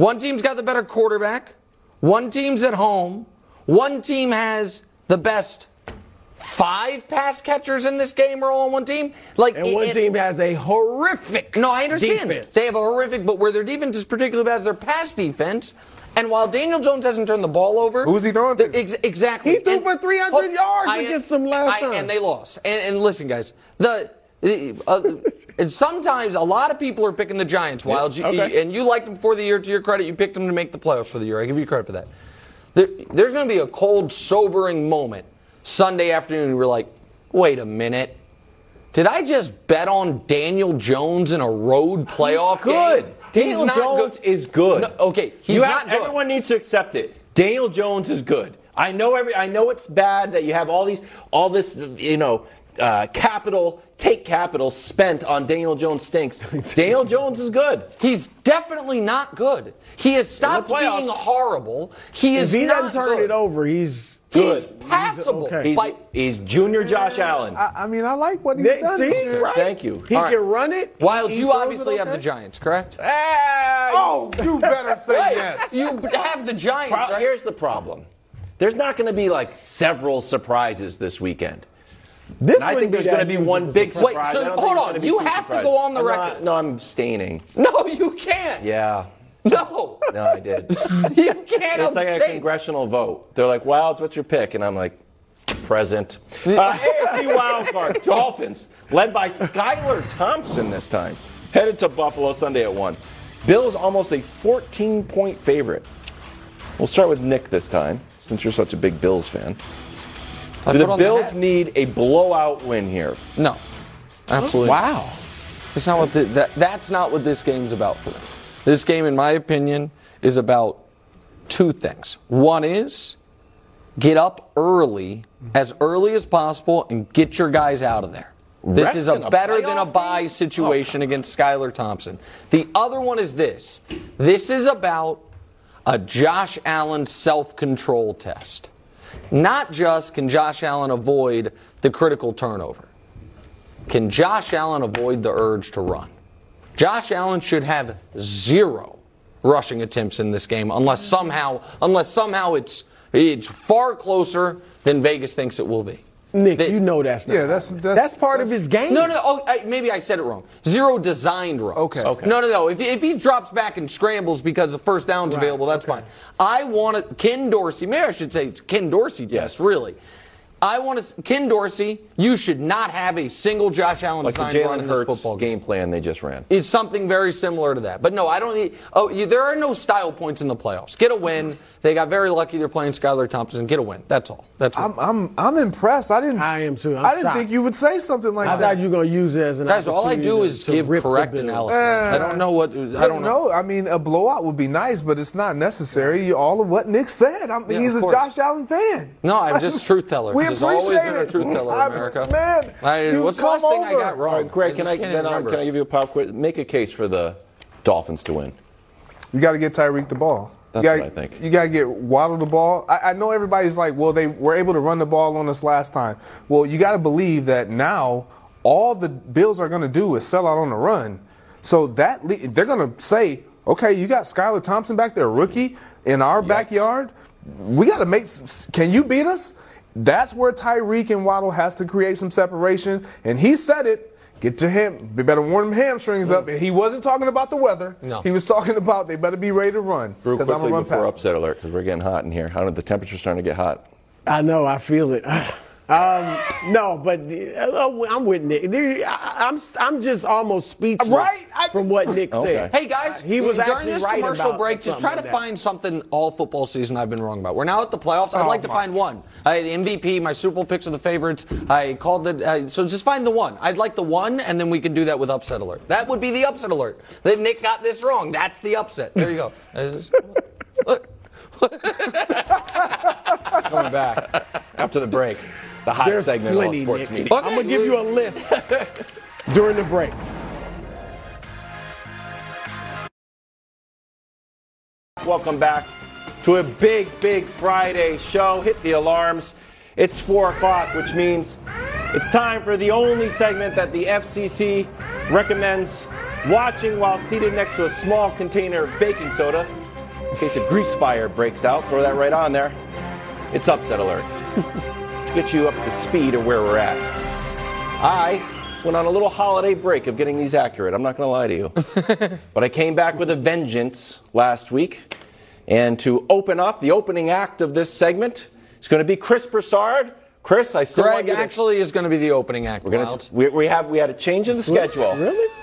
One team's got the better quarterback. One team's at home. One team has the best five pass catchers in this game are all on one team. Like and one it- team has a horrific no, I understand. defense. They have a horrific, but where their defense is particularly bad is their pass defense. And while Daniel Jones hasn't turned the ball over, Who's he throwing to? ex- exactly. He threw And- for 300 Oh, yards I- against them last I- time. and they lost. And, and listen, guys, the. Uh, and sometimes a lot of people are picking the Giants. Wild, you, okay. and you liked them before the year. To your credit, you picked them to make the playoffs for the year. I give you credit for that. There, there's going to be a cold, sobering moment Sunday afternoon. We're like, wait a minute. Did I just bet on Daniel Jones in a road playoff good. game? Daniel He's Jones good. is good. No, okay, he's You have- not good. Everyone needs to accept it. Daniel Jones is good. I know every. I know it's bad that you have all these, all this, you know, uh, capital, take capital spent on Daniel Jones stinks. Daniel Jones is good. He's definitely not good. He has stopped playoffs. being horrible. He If is he not doesn't turn good. it over, he's He's Good. passable. okay. He's, By- he's junior Josh Allen. I, I mean, I like what he's They- done. see, right? Thank you. He All right. can run it. Wild, you obviously it have the. Giants, correct? Oh, you better say Hey, yes. You have the Giants, Pro- right? Here's the problem. There's not going to be like several surprises this weekend. This And I think there's going to be one big surprise. surprise. Wait, so I don't think hold on. You two have to go on the I'm record. not- no, I'm staining. No, you can't. Yeah. No. No, I did. you can't It's like a congressional vote. They're like, Wildes, what's your pick? And I'm like, present. Uh, AFC wildcard, Dolphins, led by Skylar Thompson this time, headed to Buffalo Sunday at 1. Bills almost a 14 point favorite. We'll start with Nick this time, since you're such a big Bills fan. I Do the Bills need a blowout win here? No. Absolutely. Wow. That's not what the, that, that's not what this game's about for them. This game, in my opinion, is about two things. One is get up early, as early as possible, and get your guys out of there. This Rest is a a better than a buy situation oh, against Skylar Thompson. The other one is this. This is about a Josh Allen self-control test. Not just can Josh Allen avoid the critical turnover. Can Josh Allen avoid the urge to run? Josh Allen should have zero rushing attempts in this game unless somehow unless somehow it's it's far closer than Vegas thinks it will be. Nick, This- you know that's not. Yeah, that's- happening. that's- part of his game. No, no, oh, I, maybe I said it wrong. Zero designed runs. Okay. Okay. No, no, no. If, if he drops back and scrambles because the first down's Right, available, that's fine. I want it. Ken Dorsey. Maybe I should say it's Ken Dorsey test. Yes. Really, I want to. Ken Dorsey, you should not have a single Josh Allen Like the design run in this Hurts football game. game plan they just ran. It's something very similar to that. But no, I don't need. Oh, you, there are no style points in the playoffs. Get a win. They got very lucky they're playing Skylar Thompson. And get a win. That's all. That's all. I'm, I'm, I'm impressed. I didn't. I am too. I'm I didn't shocked. think you would say something like I that. I thought you were going to use it as an Guys, all I do is give correct Bills. analysis. I don't know what. I don't know. I mean, a blowout would be nice, but it's not necessary. You- All of what Nick said. I'm, Yeah, he's a. Josh Allen fan. No, I'm just truth teller. We There's always appreciate been a truth teller in I- America. Man, I- you what's the come last thing I got wrong? All right, Greg, I can I then I'll, can I give you a pop quiz? Make a case for the Dolphins to win. You got to get Tyreek the ball. That's you gotta, what I think. You got to get Waddle the ball. I, I know everybody's like, well, they were able to run the ball on us last time. Well, you got to believe that now all the Bills are going to do is sell out on the run. So that they're going to say, okay, you got Skylar Thompson back there, rookie in our backyard. We got to make. Can you beat us? That's where Tyreek and Waddle has to create some separation, and he said it. Get to him. They better warm them hamstrings up. And he wasn't talking about the weather. No. He was talking about they better be ready to run. Real Because I'm quickly gonna run before past. upset alert, because we're getting hot in here. How did the temperature's starting to get hot? I know. I feel it. Um, no, but uh, I'm with Nick. I- I'm I'm just almost speechless Right? I- from what Nick Okay. said. Hey guys, he was during actually this right commercial break. Just try to like find something all football season I've been wrong about. We're now at the playoffs. I'd Oh, like to my. find one. I, the MVP, my Super Bowl picks are the favorites. I called the Uh, so just find the one. I'd like the one, and then we can do that with upset alert. That would be the upset alert. That Nick got this wrong. That's the upset. There you go. Uh, Look. Coming back after the break. The hot There's segment of all sports Nick. media. I'm gonna give you a list during the break. Welcome back to a big, big Friday show. Hit the alarms. It's 4 o'clock, which means it's time for the only segment that the FCC recommends watching while seated next to a small container of baking soda. In case a grease fire breaks out, throw that right on there. It's Upset Alert. to get you up to speed of where we're at. I went on a little holiday break of getting these accurate. I'm not going to lie to you. but I came back with a vengeance last week. And to open up the opening act of this segment it's going to be Chris Broussard. Chris, I still want you to- actually is going to be the opening act. we're gonna, we, we have we had a change in the schedule. Really?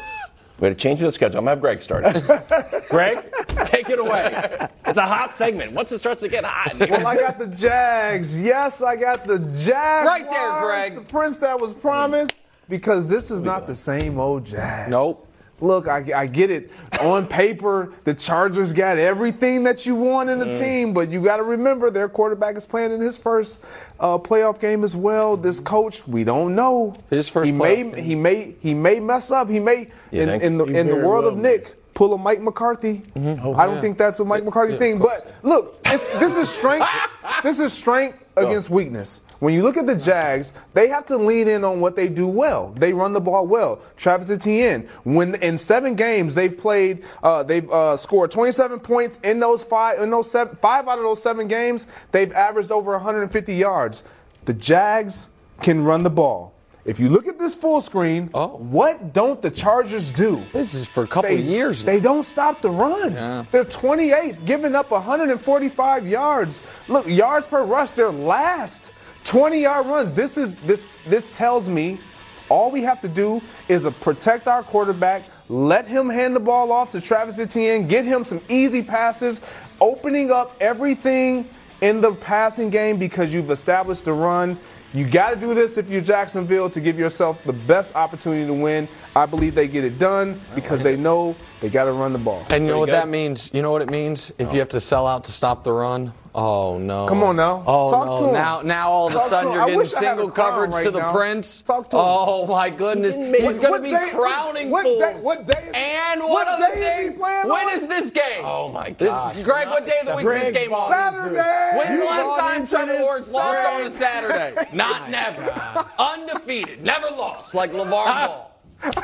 We had a change the schedule. I'm gonna have Greg start. it. Greg, take it away. It's a hot segment. Once it starts to get hot, Well, I got the Jags. Yes, I got the Jags. Right there, Greg. The prince that was promised. Because this is not the same old Jags. Nope. Look, I, I get it. On paper, the Chargers got everything that you want in the Mm. team, but you got to remember their quarterback is playing in his first uh, playoff game as well. This coach, we don't know. His first he may game. he may he may mess up. He may You in, in the in the world well of. Nick pull a Mike McCarthy. Mm-hmm. I don't think that's a Mike McCarthy thing. But look, this is strength. this is strength against weakness. When you look at the Jags, they have to lean in on what they do well. They run the ball well. Travis Etienne, when in seven games they've played, uh, they've uh, scored 27 points in those five. In those seven, five out of those seven games, they've averaged over 150 yards. The Jags can run the ball. If you look at this full screen, Oh. what don't the Chargers do? This is for a couple They, of years. They don't stop the run. Yeah. They're 28, giving up 145 yards. Look, yards per rush, they're last. 20 yard runs. This is this this tells me all we have to do is protect our quarterback, let him hand the ball off to Travis Etienne, get him some easy passes, opening up everything in the passing game because you've established the run. You got to do this if you're Jacksonville to give yourself the best opportunity to win. I believe they get it done because they know they got to run the ball. And you know what that means? You know what it means? If you have to sell out to stop the run? Oh no. Come on now. Oh Talk no. to him. Now now all of a Talk to sudden you're getting wish I had a single coverage right to the now. Prince. Talk to him. Oh my goodness. He's going to be day- crowning what, fools. What day, what day? and what what other day day? is he playing When on? is this game? Oh my God! gosh. Greg, what day of the week is this Greg's game on? Saturday. When's the You last bought time into Trevor Lawrence lost on a Saturday. Saturday? Not never. Undefeated. Never lost like LeVar Ball.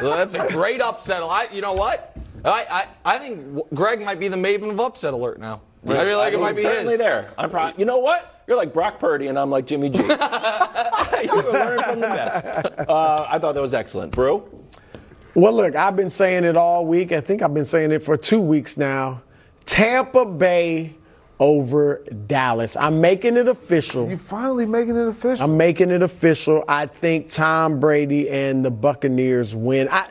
That's a great upset. I, you know what? I, I, I think Greg might be the maven of upset alert now. I feel like it might be certainly his. there. I'm proud. You know what? You're like Brock Purdy, and I'm like Jimmy G. you were learning from the best. Uh, I thought that was excellent, Brew. Well, look, I've been saying it all week. I think I've been saying it for two weeks now. Tampa Bay over Dallas. I'm making it official. You finally making it official. I'm making it official. I think Tom Brady and the Buccaneers win. I,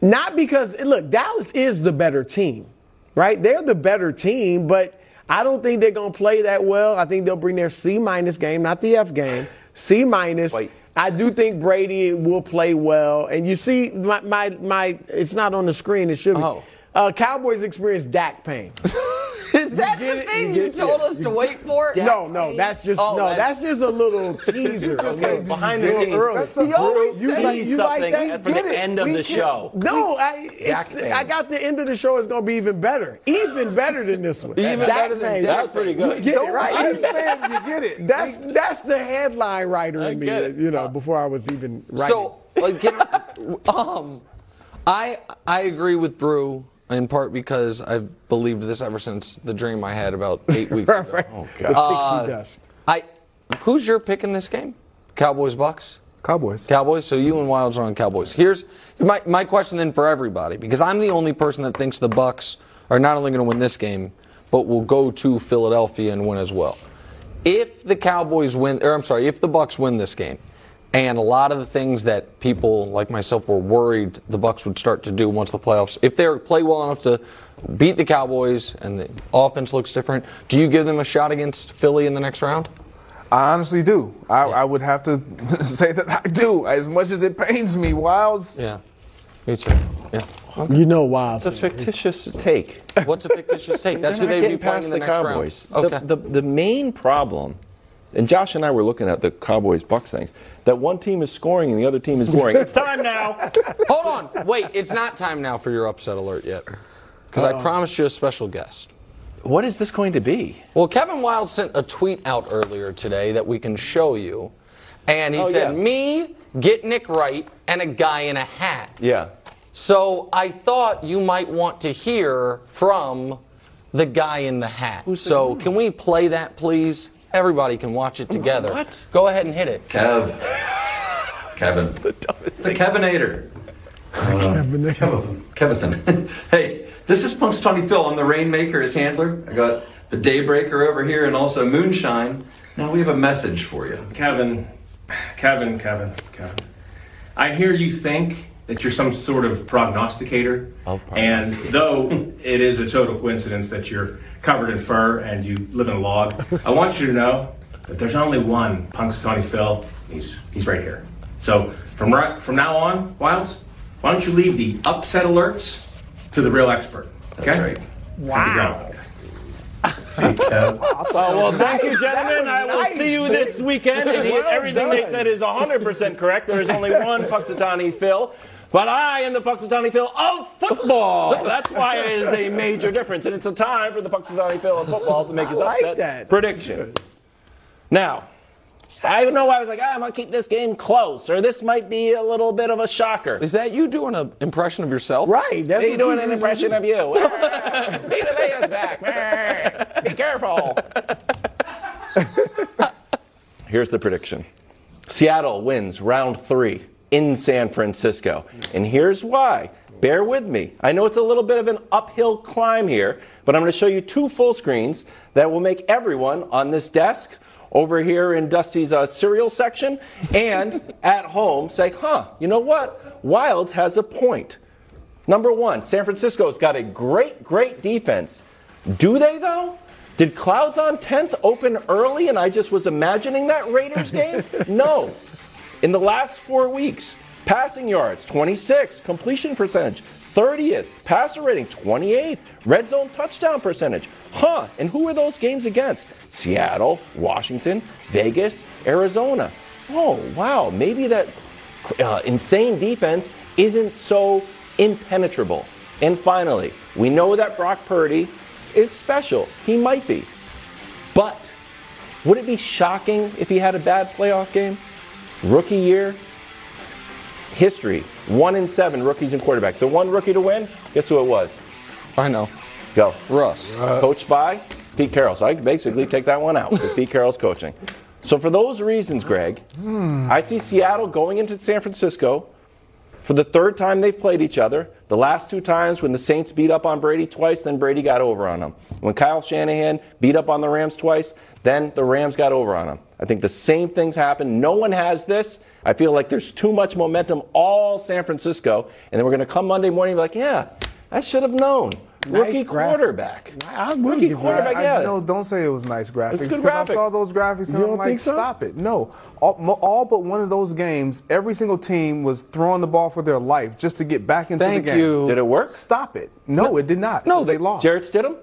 not because look, Dallas is the better team, right? They're the better team, but I don't think they're going to play that well. I think they'll bring their C minus game, not the F game. C minus. I do think Brady will play well, and you see my my, my it's not on the screen. It should be. Oh. Uh, Cowboys experience Dak pain. Is that the it? thing You you, get it? told us to wait for? No, no, that's just Oh, no, that- that's just a little teaser. just okay? Behind the Little scenes, early. That's a You always Brew you like needs you like something that? for the Get it. end of We the get- show. No, I it's, I got the end of the show is going to be even better, even better than this one. Even better than pain. Dak That's pretty good. You get it I right. ain't saying you get it. That's that's the headline writer in me. You know, before I was even writing. So, like, can, um, I I agree with Brew in part because I've believed this ever since the dream I had about eight weeks ago. right. Oh, the God. pixie uh, dust. I, who's your pick in this game? Cowboys Bucks. Cowboys. Cowboys. So you and Wildes are on Cowboys. Here's my my question then for everybody because I'm the only person that thinks the Bucks are not only going to win this game, but will go to Philadelphia and win as well. If the Cowboys win, or I'm sorry, if the Bucks win this game, and a lot of the things that people like myself were worried the Bucks would start to do once the playoffs, if they play well enough to beat the Cowboys and the offense looks different, do you give them a shot against Philly in the next round? I honestly do. I, I would have to say that I do. As much as it pains me, Wildes. Yeah, me too. Yeah. You know why? It's a fictitious take. What's a fictitious take? That's who They're they'd be playing in the, the next Cowboys. round. Okay. The, the, the main problem, and Josh and I were looking at the Cowboys Bucks things, that one team is scoring and the other team is boring. it's time now. Hold on. Wait, it's not time now for your upset alert yet. Because I promised you a special guest. What is this going to be? Well, Kevin Wildes sent a tweet out earlier today that we can show you. And he Oh, said, yeah. Me, get Nick Wright, and a guy in a hat. Yeah. So I thought you might want to hear from the guy in the hat. so can we play that, please? Everybody can watch it together. What? Go ahead and hit it. Kev. Kevin. The dumbest The thing. Kevinator. Kevin. Uh, Kevin. hey, this is Punxsutawney Phil. I'm the Rainmaker, his handler. I got the Daybreaker over here and also Moonshine. Now we have a message for you. Kevin, Kevin, Kevin, Kevin. I hear you think that you're some sort of prognosticator. Of and though it is a total coincidence that you're covered in fur and you live in a log, I want you to know that there's only one Punxsutawney Phil. He's he's right here. So from right, from now on, Wildes, why don't you leave the upset alerts to the real expert? Okay? That's right. Wow. Well, well, thank you, gentlemen. I will nice, see you this weekend. And Well everything they said is 100% correct. There is only one Punxsutawney Phil. But I am the Punxsutawney Phil of football. That's why it is a major difference. And it's a time for the Punxsutawney Phil of football to make his I like upset that. prediction. Now, I even know why I was like, ah, I'm going to keep this game close, or this might be a little bit of a shocker. Is that you doing an impression of yourself? Right. That's Are what doing you an impression of you? Peter Villa's back. Be careful. Here's the prediction Seattle wins round three in San Francisco. And here's why. Bear with me. I know it's a little bit of an uphill climb here, but I'm going to show you two full screens that will make everyone on this desk over here in Dusty's uh, cereal section and at home say, huh, you know what? Wildes has a point. Number one, San Francisco's got a great, great defense. Do they, though? Did Clouds on 10th open early and I just was imagining that Raiders game? no. In the last four weeks, passing yards 26, completion percentage 30th, passer rating 28th, red zone touchdown percentage. Huh, and who are those games against? Seattle, Washington, Vegas, Arizona. Oh, wow, maybe that uh, insane defense isn't so impenetrable. And finally, we know that Brock Purdy is special. He might be. But would it be shocking if he had a bad playoff game? Rookie year, history, one in seven rookies and quarterback. The one rookie to win, guess who it was? I know. Go. Russ. Coached by Pete Carroll. So I can basically take that one out because Pete Carroll's coaching. So for those reasons, Greg, hmm. I see Seattle going into San Francisco for the third time they've played each other. The last two times when the Saints beat up on Brady twice, then Brady got over on them. When Kyle Shanahan beat up on the Rams twice, then the Rams got over on them. I think the same things happen. No one has this. I feel like there's too much momentum all San Francisco, and then we're going to come Monday morning and be like, yeah, I should have known. Rookie graphics. quarterback. I will Rookie give quarterback, I, yeah. no, don't say it was nice graphics. good 'cause graphic. I saw those graphics You and don't I'm like, think so? stop it. No, all, all but one of those games, every single team was throwing the ball for their life just to get back into Thank the game. you. Did it work? Stop it. No, it did not. No, they lost. Jarrett Stidham?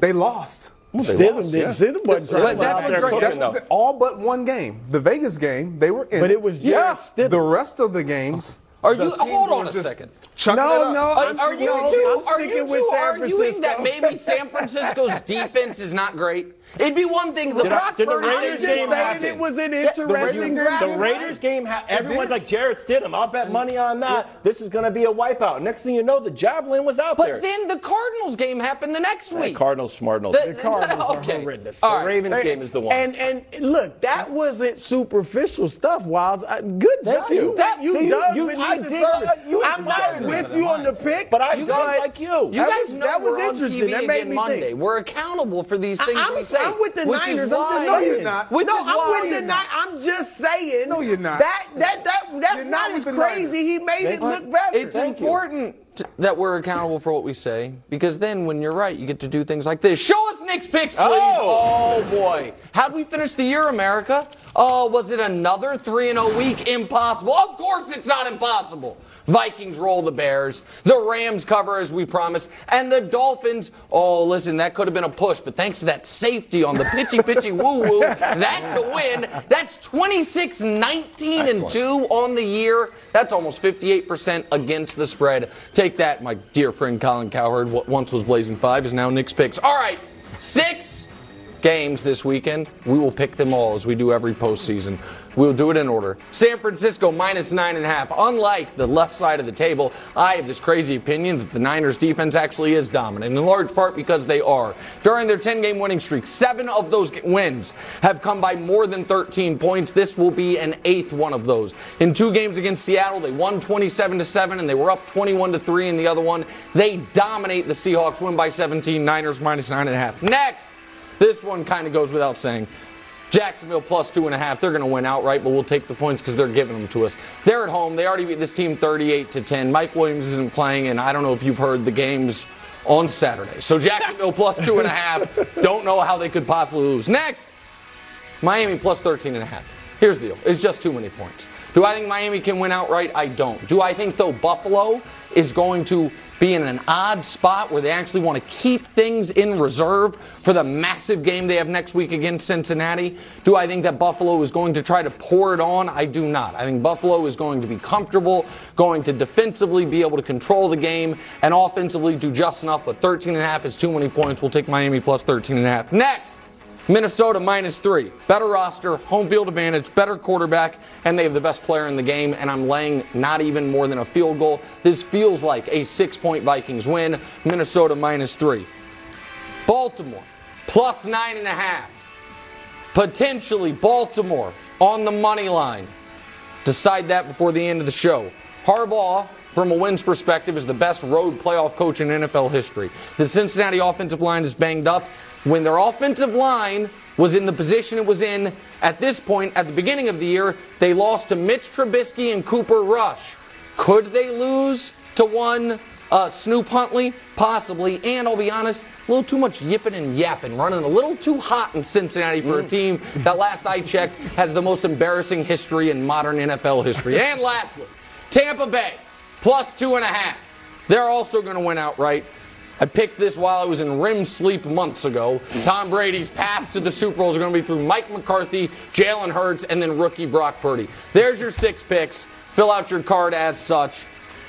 they lost. They Stidham did. yeah. Stidham wasn't trying But to that's out what there great- that's That's what the- all but one game. The Vegas game, they were in. But it was yeah. Stidham. The rest of the games. Are the you? Hold on a just second. Chucking it No, up. no, Are, I'm are you sticking- two, I'm are you with two San arguing that maybe San Francisco's defense is not great? It'd be one thing. The Did I- Brock did the Raiders game just saying happen? it was an interesting game- graphic. The Raiders game, ha- everyone's did. like Jarrett Stidham. I'll bet money on that. This is going to be a wipeout. Next thing you know, the javelin was out there. But then the Cardinals game happened the next The week. Cardinals, Smartnals. The- The, Cardinals are okay. horrendous. All right. Ravens game is the one. And and look, that wasn't superficial stuff, Wildes. Uh, good Thank job. you. You, That- you, see, you- dug you- I did- surface. you I'm not inspired me. With you on the pick, But I You dug guys- like you. You That guys was- know that was we're on interesting. TV That made me Monday. think. We're accountable for these things I'm, we say. I'm with the Niners. Is I'm just No, saying. you're not. Which no, I'm with the you're Niners. I'm just saying. No, you're not. That that that that's You're not, not as crazy. He made it look better. It's important that we're accountable for what we say because then when you're right, you get to do things like this. Show us Nick's picks, oh! please. Oh. Oh, boy. How'd we finish the year, America? Oh, was it another 3 0 week? Impossible. Of course it's not impossible. Vikings roll the Bears. The Rams cover as we promised. And the Dolphins, oh, listen, that could have been a push, but thanks to that safety on the pitchy pitchy woo woo, that's a win. That's 26 19 and 2 on the year. That's almost 58% against the spread. Take that, my dear friend Colin Cowherd. What once was Blazing Five is now Nick's Picks. All right, six games this weekend. We will pick them all as we do every postseason. We'll do it in order. San Francisco minus nine and a half. Unlike the left side of the table, I have this crazy opinion that the Niners defense actually is dominant, in large part because they are. During their 10 game winning streak, seven of those wins have come by more than 13 points. This will be an eighth one of those. In two games against Seattle, they won 27 to 7 and they were up 21 to 3 in the other one. They dominate the Seahawks, win by 17, Niners minus nine and a half. Next, this one kind of goes without saying. Jacksonville plus two and a half. They're going to win outright, but we'll take the points because they're giving them to us. They're at home. They already beat this team 38 to 10. Mike Williams isn't playing, and I don't know if you've heard the games on Saturday. So Jacksonville plus two and a half. Don't know how they could possibly lose. Next, Miami plus 13 and a half. Here's the deal. It's just too many points. Do I think Miami can win outright? I don't. Do I think though Buffalo is going to be in an odd spot where they actually want to keep things in reserve for the massive game they have next week against Cincinnati? Do I think that Buffalo is going to try to pour it on? I do not. I think Buffalo is going to be comfortable, going to defensively be able to control the game, and offensively do just enough, but 13 and a half is too many points. We'll take Miami plus 13 and a half. Next. Minnesota minus three. Better roster, home field advantage, better quarterback, and they have the best player in the game. And I'm laying not even more than a field goal. This feels like a six point Vikings win. Minnesota minus three. Baltimore plus nine and a half. Potentially Baltimore on the money line. Decide that before the end of the show. Harbaugh, from a wins perspective, is the best road playoff coach in NFL history. The Cincinnati offensive line is banged up. When their offensive line was in the position it was in at this point at the beginning of the year, they lost to Mitch Trubisky and Cooper Rush. Could they lose to one uh, Snoop Huntley? Possibly. And I'll be honest, a little too much yipping and yapping, running a little too hot in Cincinnati for a team that last I checked has the most embarrassing history in modern NFL history. and lastly, Tampa Bay plus two and a half. They're also going to win outright. I picked this while I was in REM sleep months ago. Tom Brady's path to the Super Bowl is going to be through Mike McCarthy, Jalen Hurts, and then rookie Brock Purdy. There's your six picks. Fill out your card as such.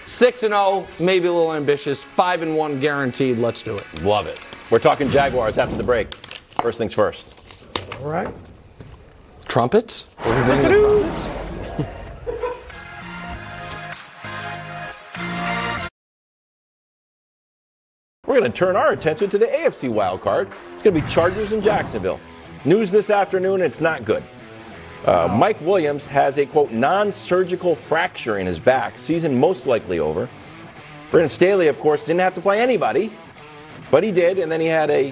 6 and 0, maybe a little ambitious. 5 and 1 guaranteed. Let's do it. Love it. We're talking Jaguars after the break. First things first. All right. Trumpets? Are we trumpets? We're going to turn our attention to the AFC wild card. It's going to be Chargers in Jacksonville. News this afternoon, it's not good. Uh, Mike Williams has a quote non-surgical fracture in his back. Season most likely over. Brandon Staley, of course, didn't have to play anybody, but he did, and then he had a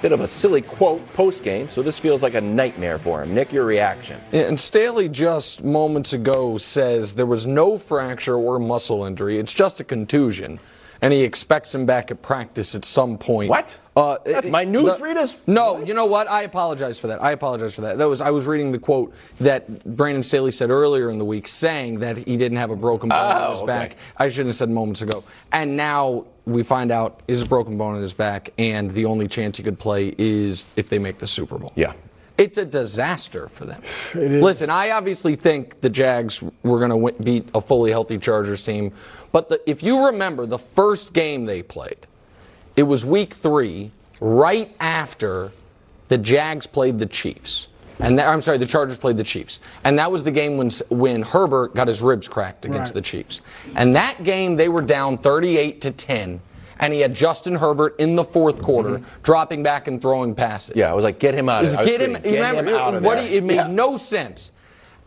bit of a silly quote post game. So this feels like a nightmare for him. Nick, your reaction? And Staley just moments ago says there was no fracture or muscle injury. It's just a contusion. And he expects him back at practice at some point. What? Uh, My newsread is- No, you know what? I apologize for that. I apologize for that. That was I was reading the quote that Brandon Staley said earlier in the week, saying that he didn't have a broken bone Oh, in his okay. back. I shouldn't have said moments ago. And now we find out is a broken bone in his back, and the only chance he could play is if they make the Super Bowl. Yeah. It's a disaster for them. Listen, I obviously think the Jags were going to w- beat a fully healthy Chargers team, but the, if you remember the first game they played, it was week three, right after the Jags played the Chiefs. And that, I'm sorry, the Chargers played the Chiefs, and that was the game when when Herbert got his ribs cracked against Right. the Chiefs. And that game they were down 38 to 10, and he had Justin Herbert in the fourth quarter mm-hmm. dropping back and throwing passes. Yeah, I was like, get him out. I was get him, get remember, him out of what there. he- it made Yeah. no sense.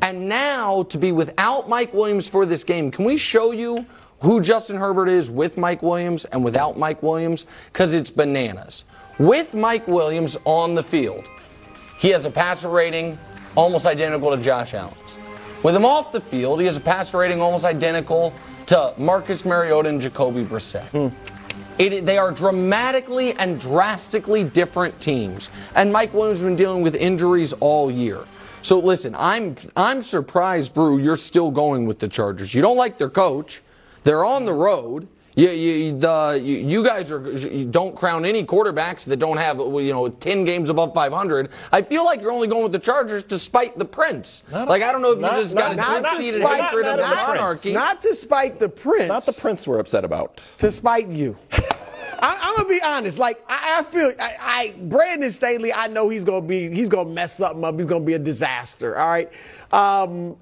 And now to be without Mike Williams for this game, can we show you who Justin Herbert is with Mike Williams and without Mike Williams? Because it's bananas. With Mike Williams on the field, he has a passer rating almost identical to Josh Allen's. With him off the field, he has a passer rating almost identical to Marcus Mariota and Jacoby Brissett. Hmm. It, they are dramatically and drastically different teams. And Mike Williams has been dealing with injuries all year. So listen, I'm I'm surprised, Brew, you're still going with the Chargers. You don't like their coach. They're on the road. You, you, the, you, you guys are you don't crown any quarterbacks that don't have you know 10 games above 500. I feel like you're only going with the Chargers despite the Prince. like I don't know if not- you just got not- a not deep-seated despite- hatred not- of the not Prince. monarchy. Not to spite the prince. Not the prince we're upset about. to spite you. I, I'm gonna be honest. Like I, I feel, I, I Brandon Staley. I know he's gonna be, he's gonna mess something up. He's gonna be a disaster. All right. Um,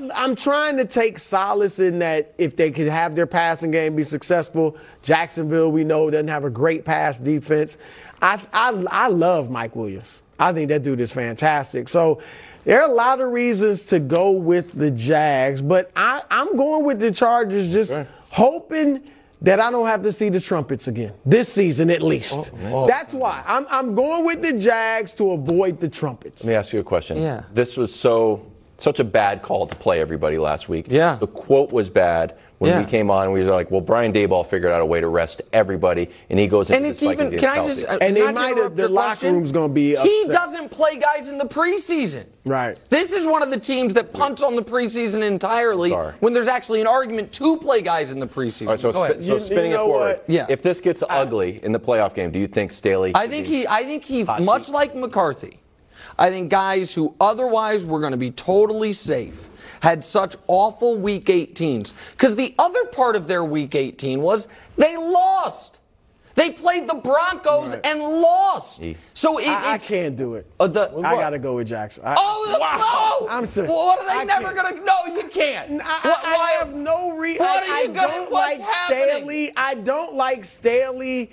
I, I'm trying to take solace in that if they could have their passing game be successful, Jacksonville we know doesn't have a great pass defense. I, I, I love Mike Williams. I think that dude is fantastic. So there are a lot of reasons to go with the Jags, but I, I'm going with the Chargers just hoping that I don't have to see the trumpets again this season at least. Oh, oh. That's why I'm, I'm going with the Jags to avoid the trumpets. Let me ask you a question. Yeah. This was so such a bad call to play everybody last week. Yeah. The quote was bad. When Yeah. we came on, we were like, well, Brian Daboll figured out a way to rest everybody, and he goes into And it's like even. it's Can I Kelsey. just? uh, And they might have- the locker question, room's gonna be He doesn't play guys in the preseason. Right. This is one of the teams that punts on the preseason entirely Sorry. when there's actually an argument to play guys in the preseason. All right, so, Go sp- ahead. so You- spinning you it forward. what? Yeah. If this gets ugly in the playoff game, do you think Staley? I think he. I think he. Much seat. like McCarthy, I think guys who otherwise were going to be totally safe had such awful Week 18s. Because the other part of their Week 18 was they lost. They played the Broncos and lost. So it, I, I can't do it. Uh, the- I got to go with Jackson. I, Oh no! I'm sorry. Well, what are they I never can't. gonna? No, you can't. I, I- What- I why- have no reason. What are you I gonna- don't like happening? Staley. I don't like Staley.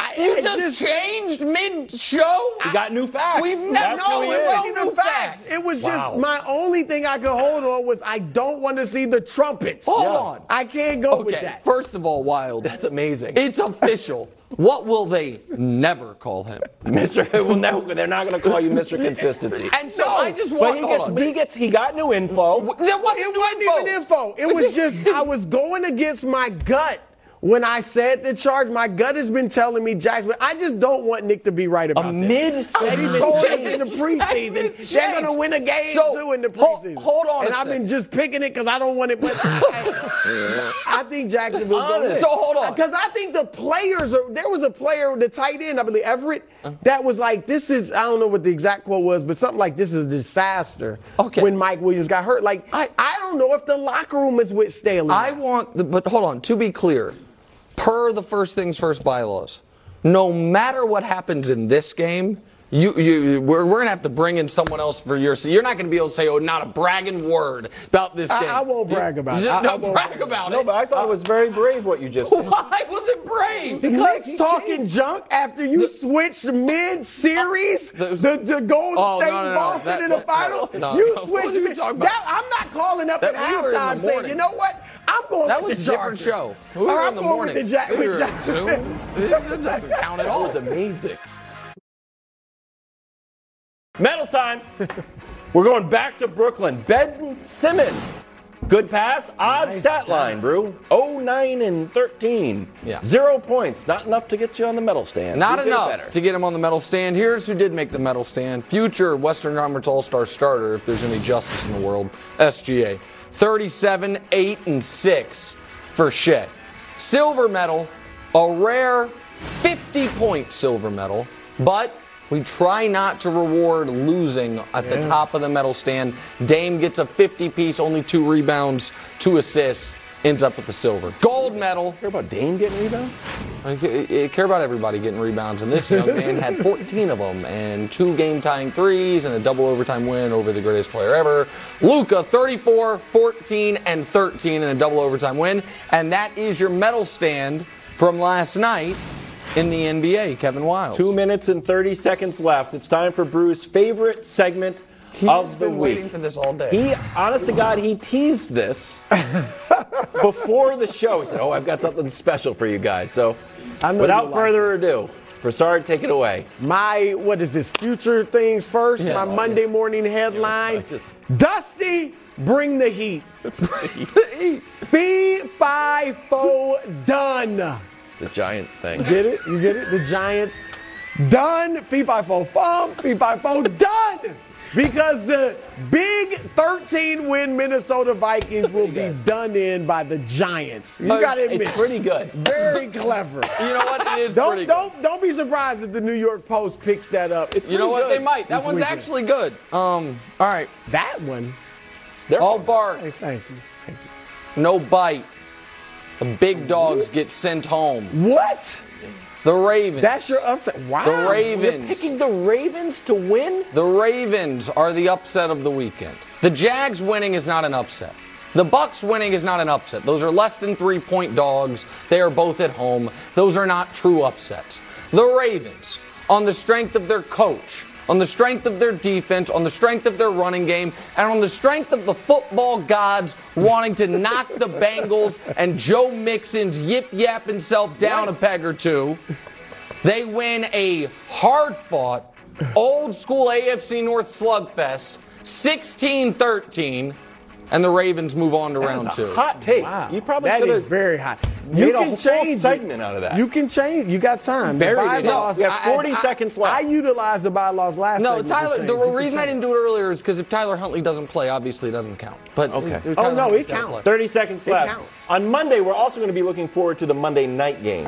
I, You I just, changed mid-show. You got new facts. We've never. who No, we is. know It new was facts. It was Wow. just my only thing I could hold on was I don't want to see the trumpets. Hold on. I can't go with Okay, that. first of all, Wild. That's amazing. It's official. What will they never call him? Mr. Well, no, they're not going to call you Mr. Consistency. And so I just but want. he hold gets, on. he gets, he got new info. There wasn't it new wasn't info. even info. It was just I was going against my gut when I said the charge. My gut has been telling me Jackson. I just don't want Nick to be right about A that. mid-segment He told us in the preseason they're gonna win a game So, too in the hold- preseason. hold on a and I've been just picking it because I don't want it. But I, I think Jacksonville's gonna win. So hold on. because I think the players are. There was a player, the tight end, I believe Everett, Uh-huh. that was like, "This is." I don't know what the exact quote was, but something like, "This is a disaster." Okay. When Mike Williams got hurt, like I, I don't know if the locker room is with Staley. I want, the, but hold on. To be clear, per the first things first bylaws, no matter what happens in this game, You, you, we're, we're gonna have to bring in someone else for your. You're not gonna be able to say, "Oh, not a bragging word about this I- game." I won't brag about You it. just I- I won't brag brag about No, it. but I thought it was very brave what you just did. Why was it brave? Nick's talking junk after you switched mid-series uh, the, the Golden Oh, State no, no, Boston that- in the finals. no, you no, switched. you mid- about? That, I'm not calling up That- at we in the halftime saying, you know what? I'm going to That with was the a different show. We were I'm in the going morning. with the Jack- we with were Jack at Zoom. Smith. It doesn't count at That all. was amazing. Medals time. We're going back to Brooklyn. Ben Simmons. Good pass. Odd stat line, Brew. 0, 9, and 13. Yeah. Zero points. Not enough to get you on the medal stand. Not You enough to get him on the medal stand. Here's who did make the medal stand. Future Western Conference All Star starter, if there's any justice in the world, SGA. 37, 8, and 6 for Shai. Silver medal, a rare 50 point silver medal, but we try not to reward losing at the top of the medal stand. Dame gets a 50 piece, only two rebounds, two assists, ends up with the silver. Gold medal. Care about Dame getting rebounds? I care about everybody getting rebounds, and this young man had 14 of them, and two game-tying threes, and a double overtime win over the greatest player ever. Luka, 34, 14, and 13, and a double overtime win, and that is your medal stand from last night in the NBA. Kevin Wildes. Two minutes and 30 seconds left. It's time for Brew's favorite segment He's of the been week. waiting for this all day. He, honest to God, he teased this before the show. He said, "Oh, I've got something special for you guys." So, without you like further ado, Broussard, take it away. My what is this? Future things first. Yeah. my oh, Monday morning headline. just- Dusty, bring the heat. Fee fi fo done. The giant thing. You get it? You get it? The Giants done. Fee fi fo fum. Fee fi fo done. Because the big 13 win Minnesota Vikings will be done in by the Giants. You Uh, got to admit. It's pretty good. Very clever. you know what? It is Don't pretty good. don't don't be surprised if the New York Post picks that up. It's You know pretty what? They good might. That this one's weekend. actually good. Um. All right. that one. They're All bark. Hey, thank you. Thank No bite. The big dogs get sent home. What? The Ravens. That's your upset. Wow. The Ravens. You're picking the Ravens to win? The Ravens are the upset of the weekend. The Jags winning is not an upset. The Bucks winning is not an upset. Those are less than 3-point dogs. They are both at home. Those are not true upsets. The Ravens on the strength of their coach, on the strength of their defense, on the strength of their running game, and on the strength of the football gods wanting to knock the Bengals and Joe Mixon's yip yap himself down a peg or two. They win a hard fought, old school AFC North slugfest, 16 13, and the Ravens move on to round That's a two. hot take. Wow. You probably that could is very hot. made You a can whole change segment it. out of that. You can change. You got time. The Buried it. bylaws- You have 40 I- seconds left. I utilized the bylaws last No, Tyler, the You reason I didn't do it earlier is because if Tyler Huntley doesn't play, obviously it doesn't count. But Okay. Oh, Tyler no, Huntley's it counts. play. 30 seconds It left. counts. On Monday, we're also going to be looking forward to the Monday night game.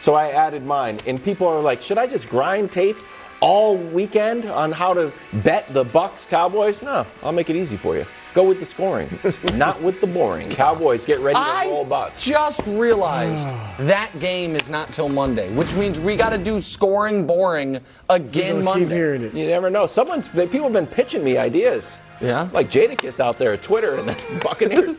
So I added mine. And people are like, should I just grind tape all weekend on how to bet the Bucks Cowboys? No, I'll make it easy for you. Go with the scoring, not with the boring. Cowboys get ready to roll I Bucks. just realized that game is not till Monday, which means we got to do scoring boring again Keep Monday. hearing it. You never know. Someone's people have been pitching me ideas. Yeah? Like Jadakiss out there at Twitter and the Buccaneers.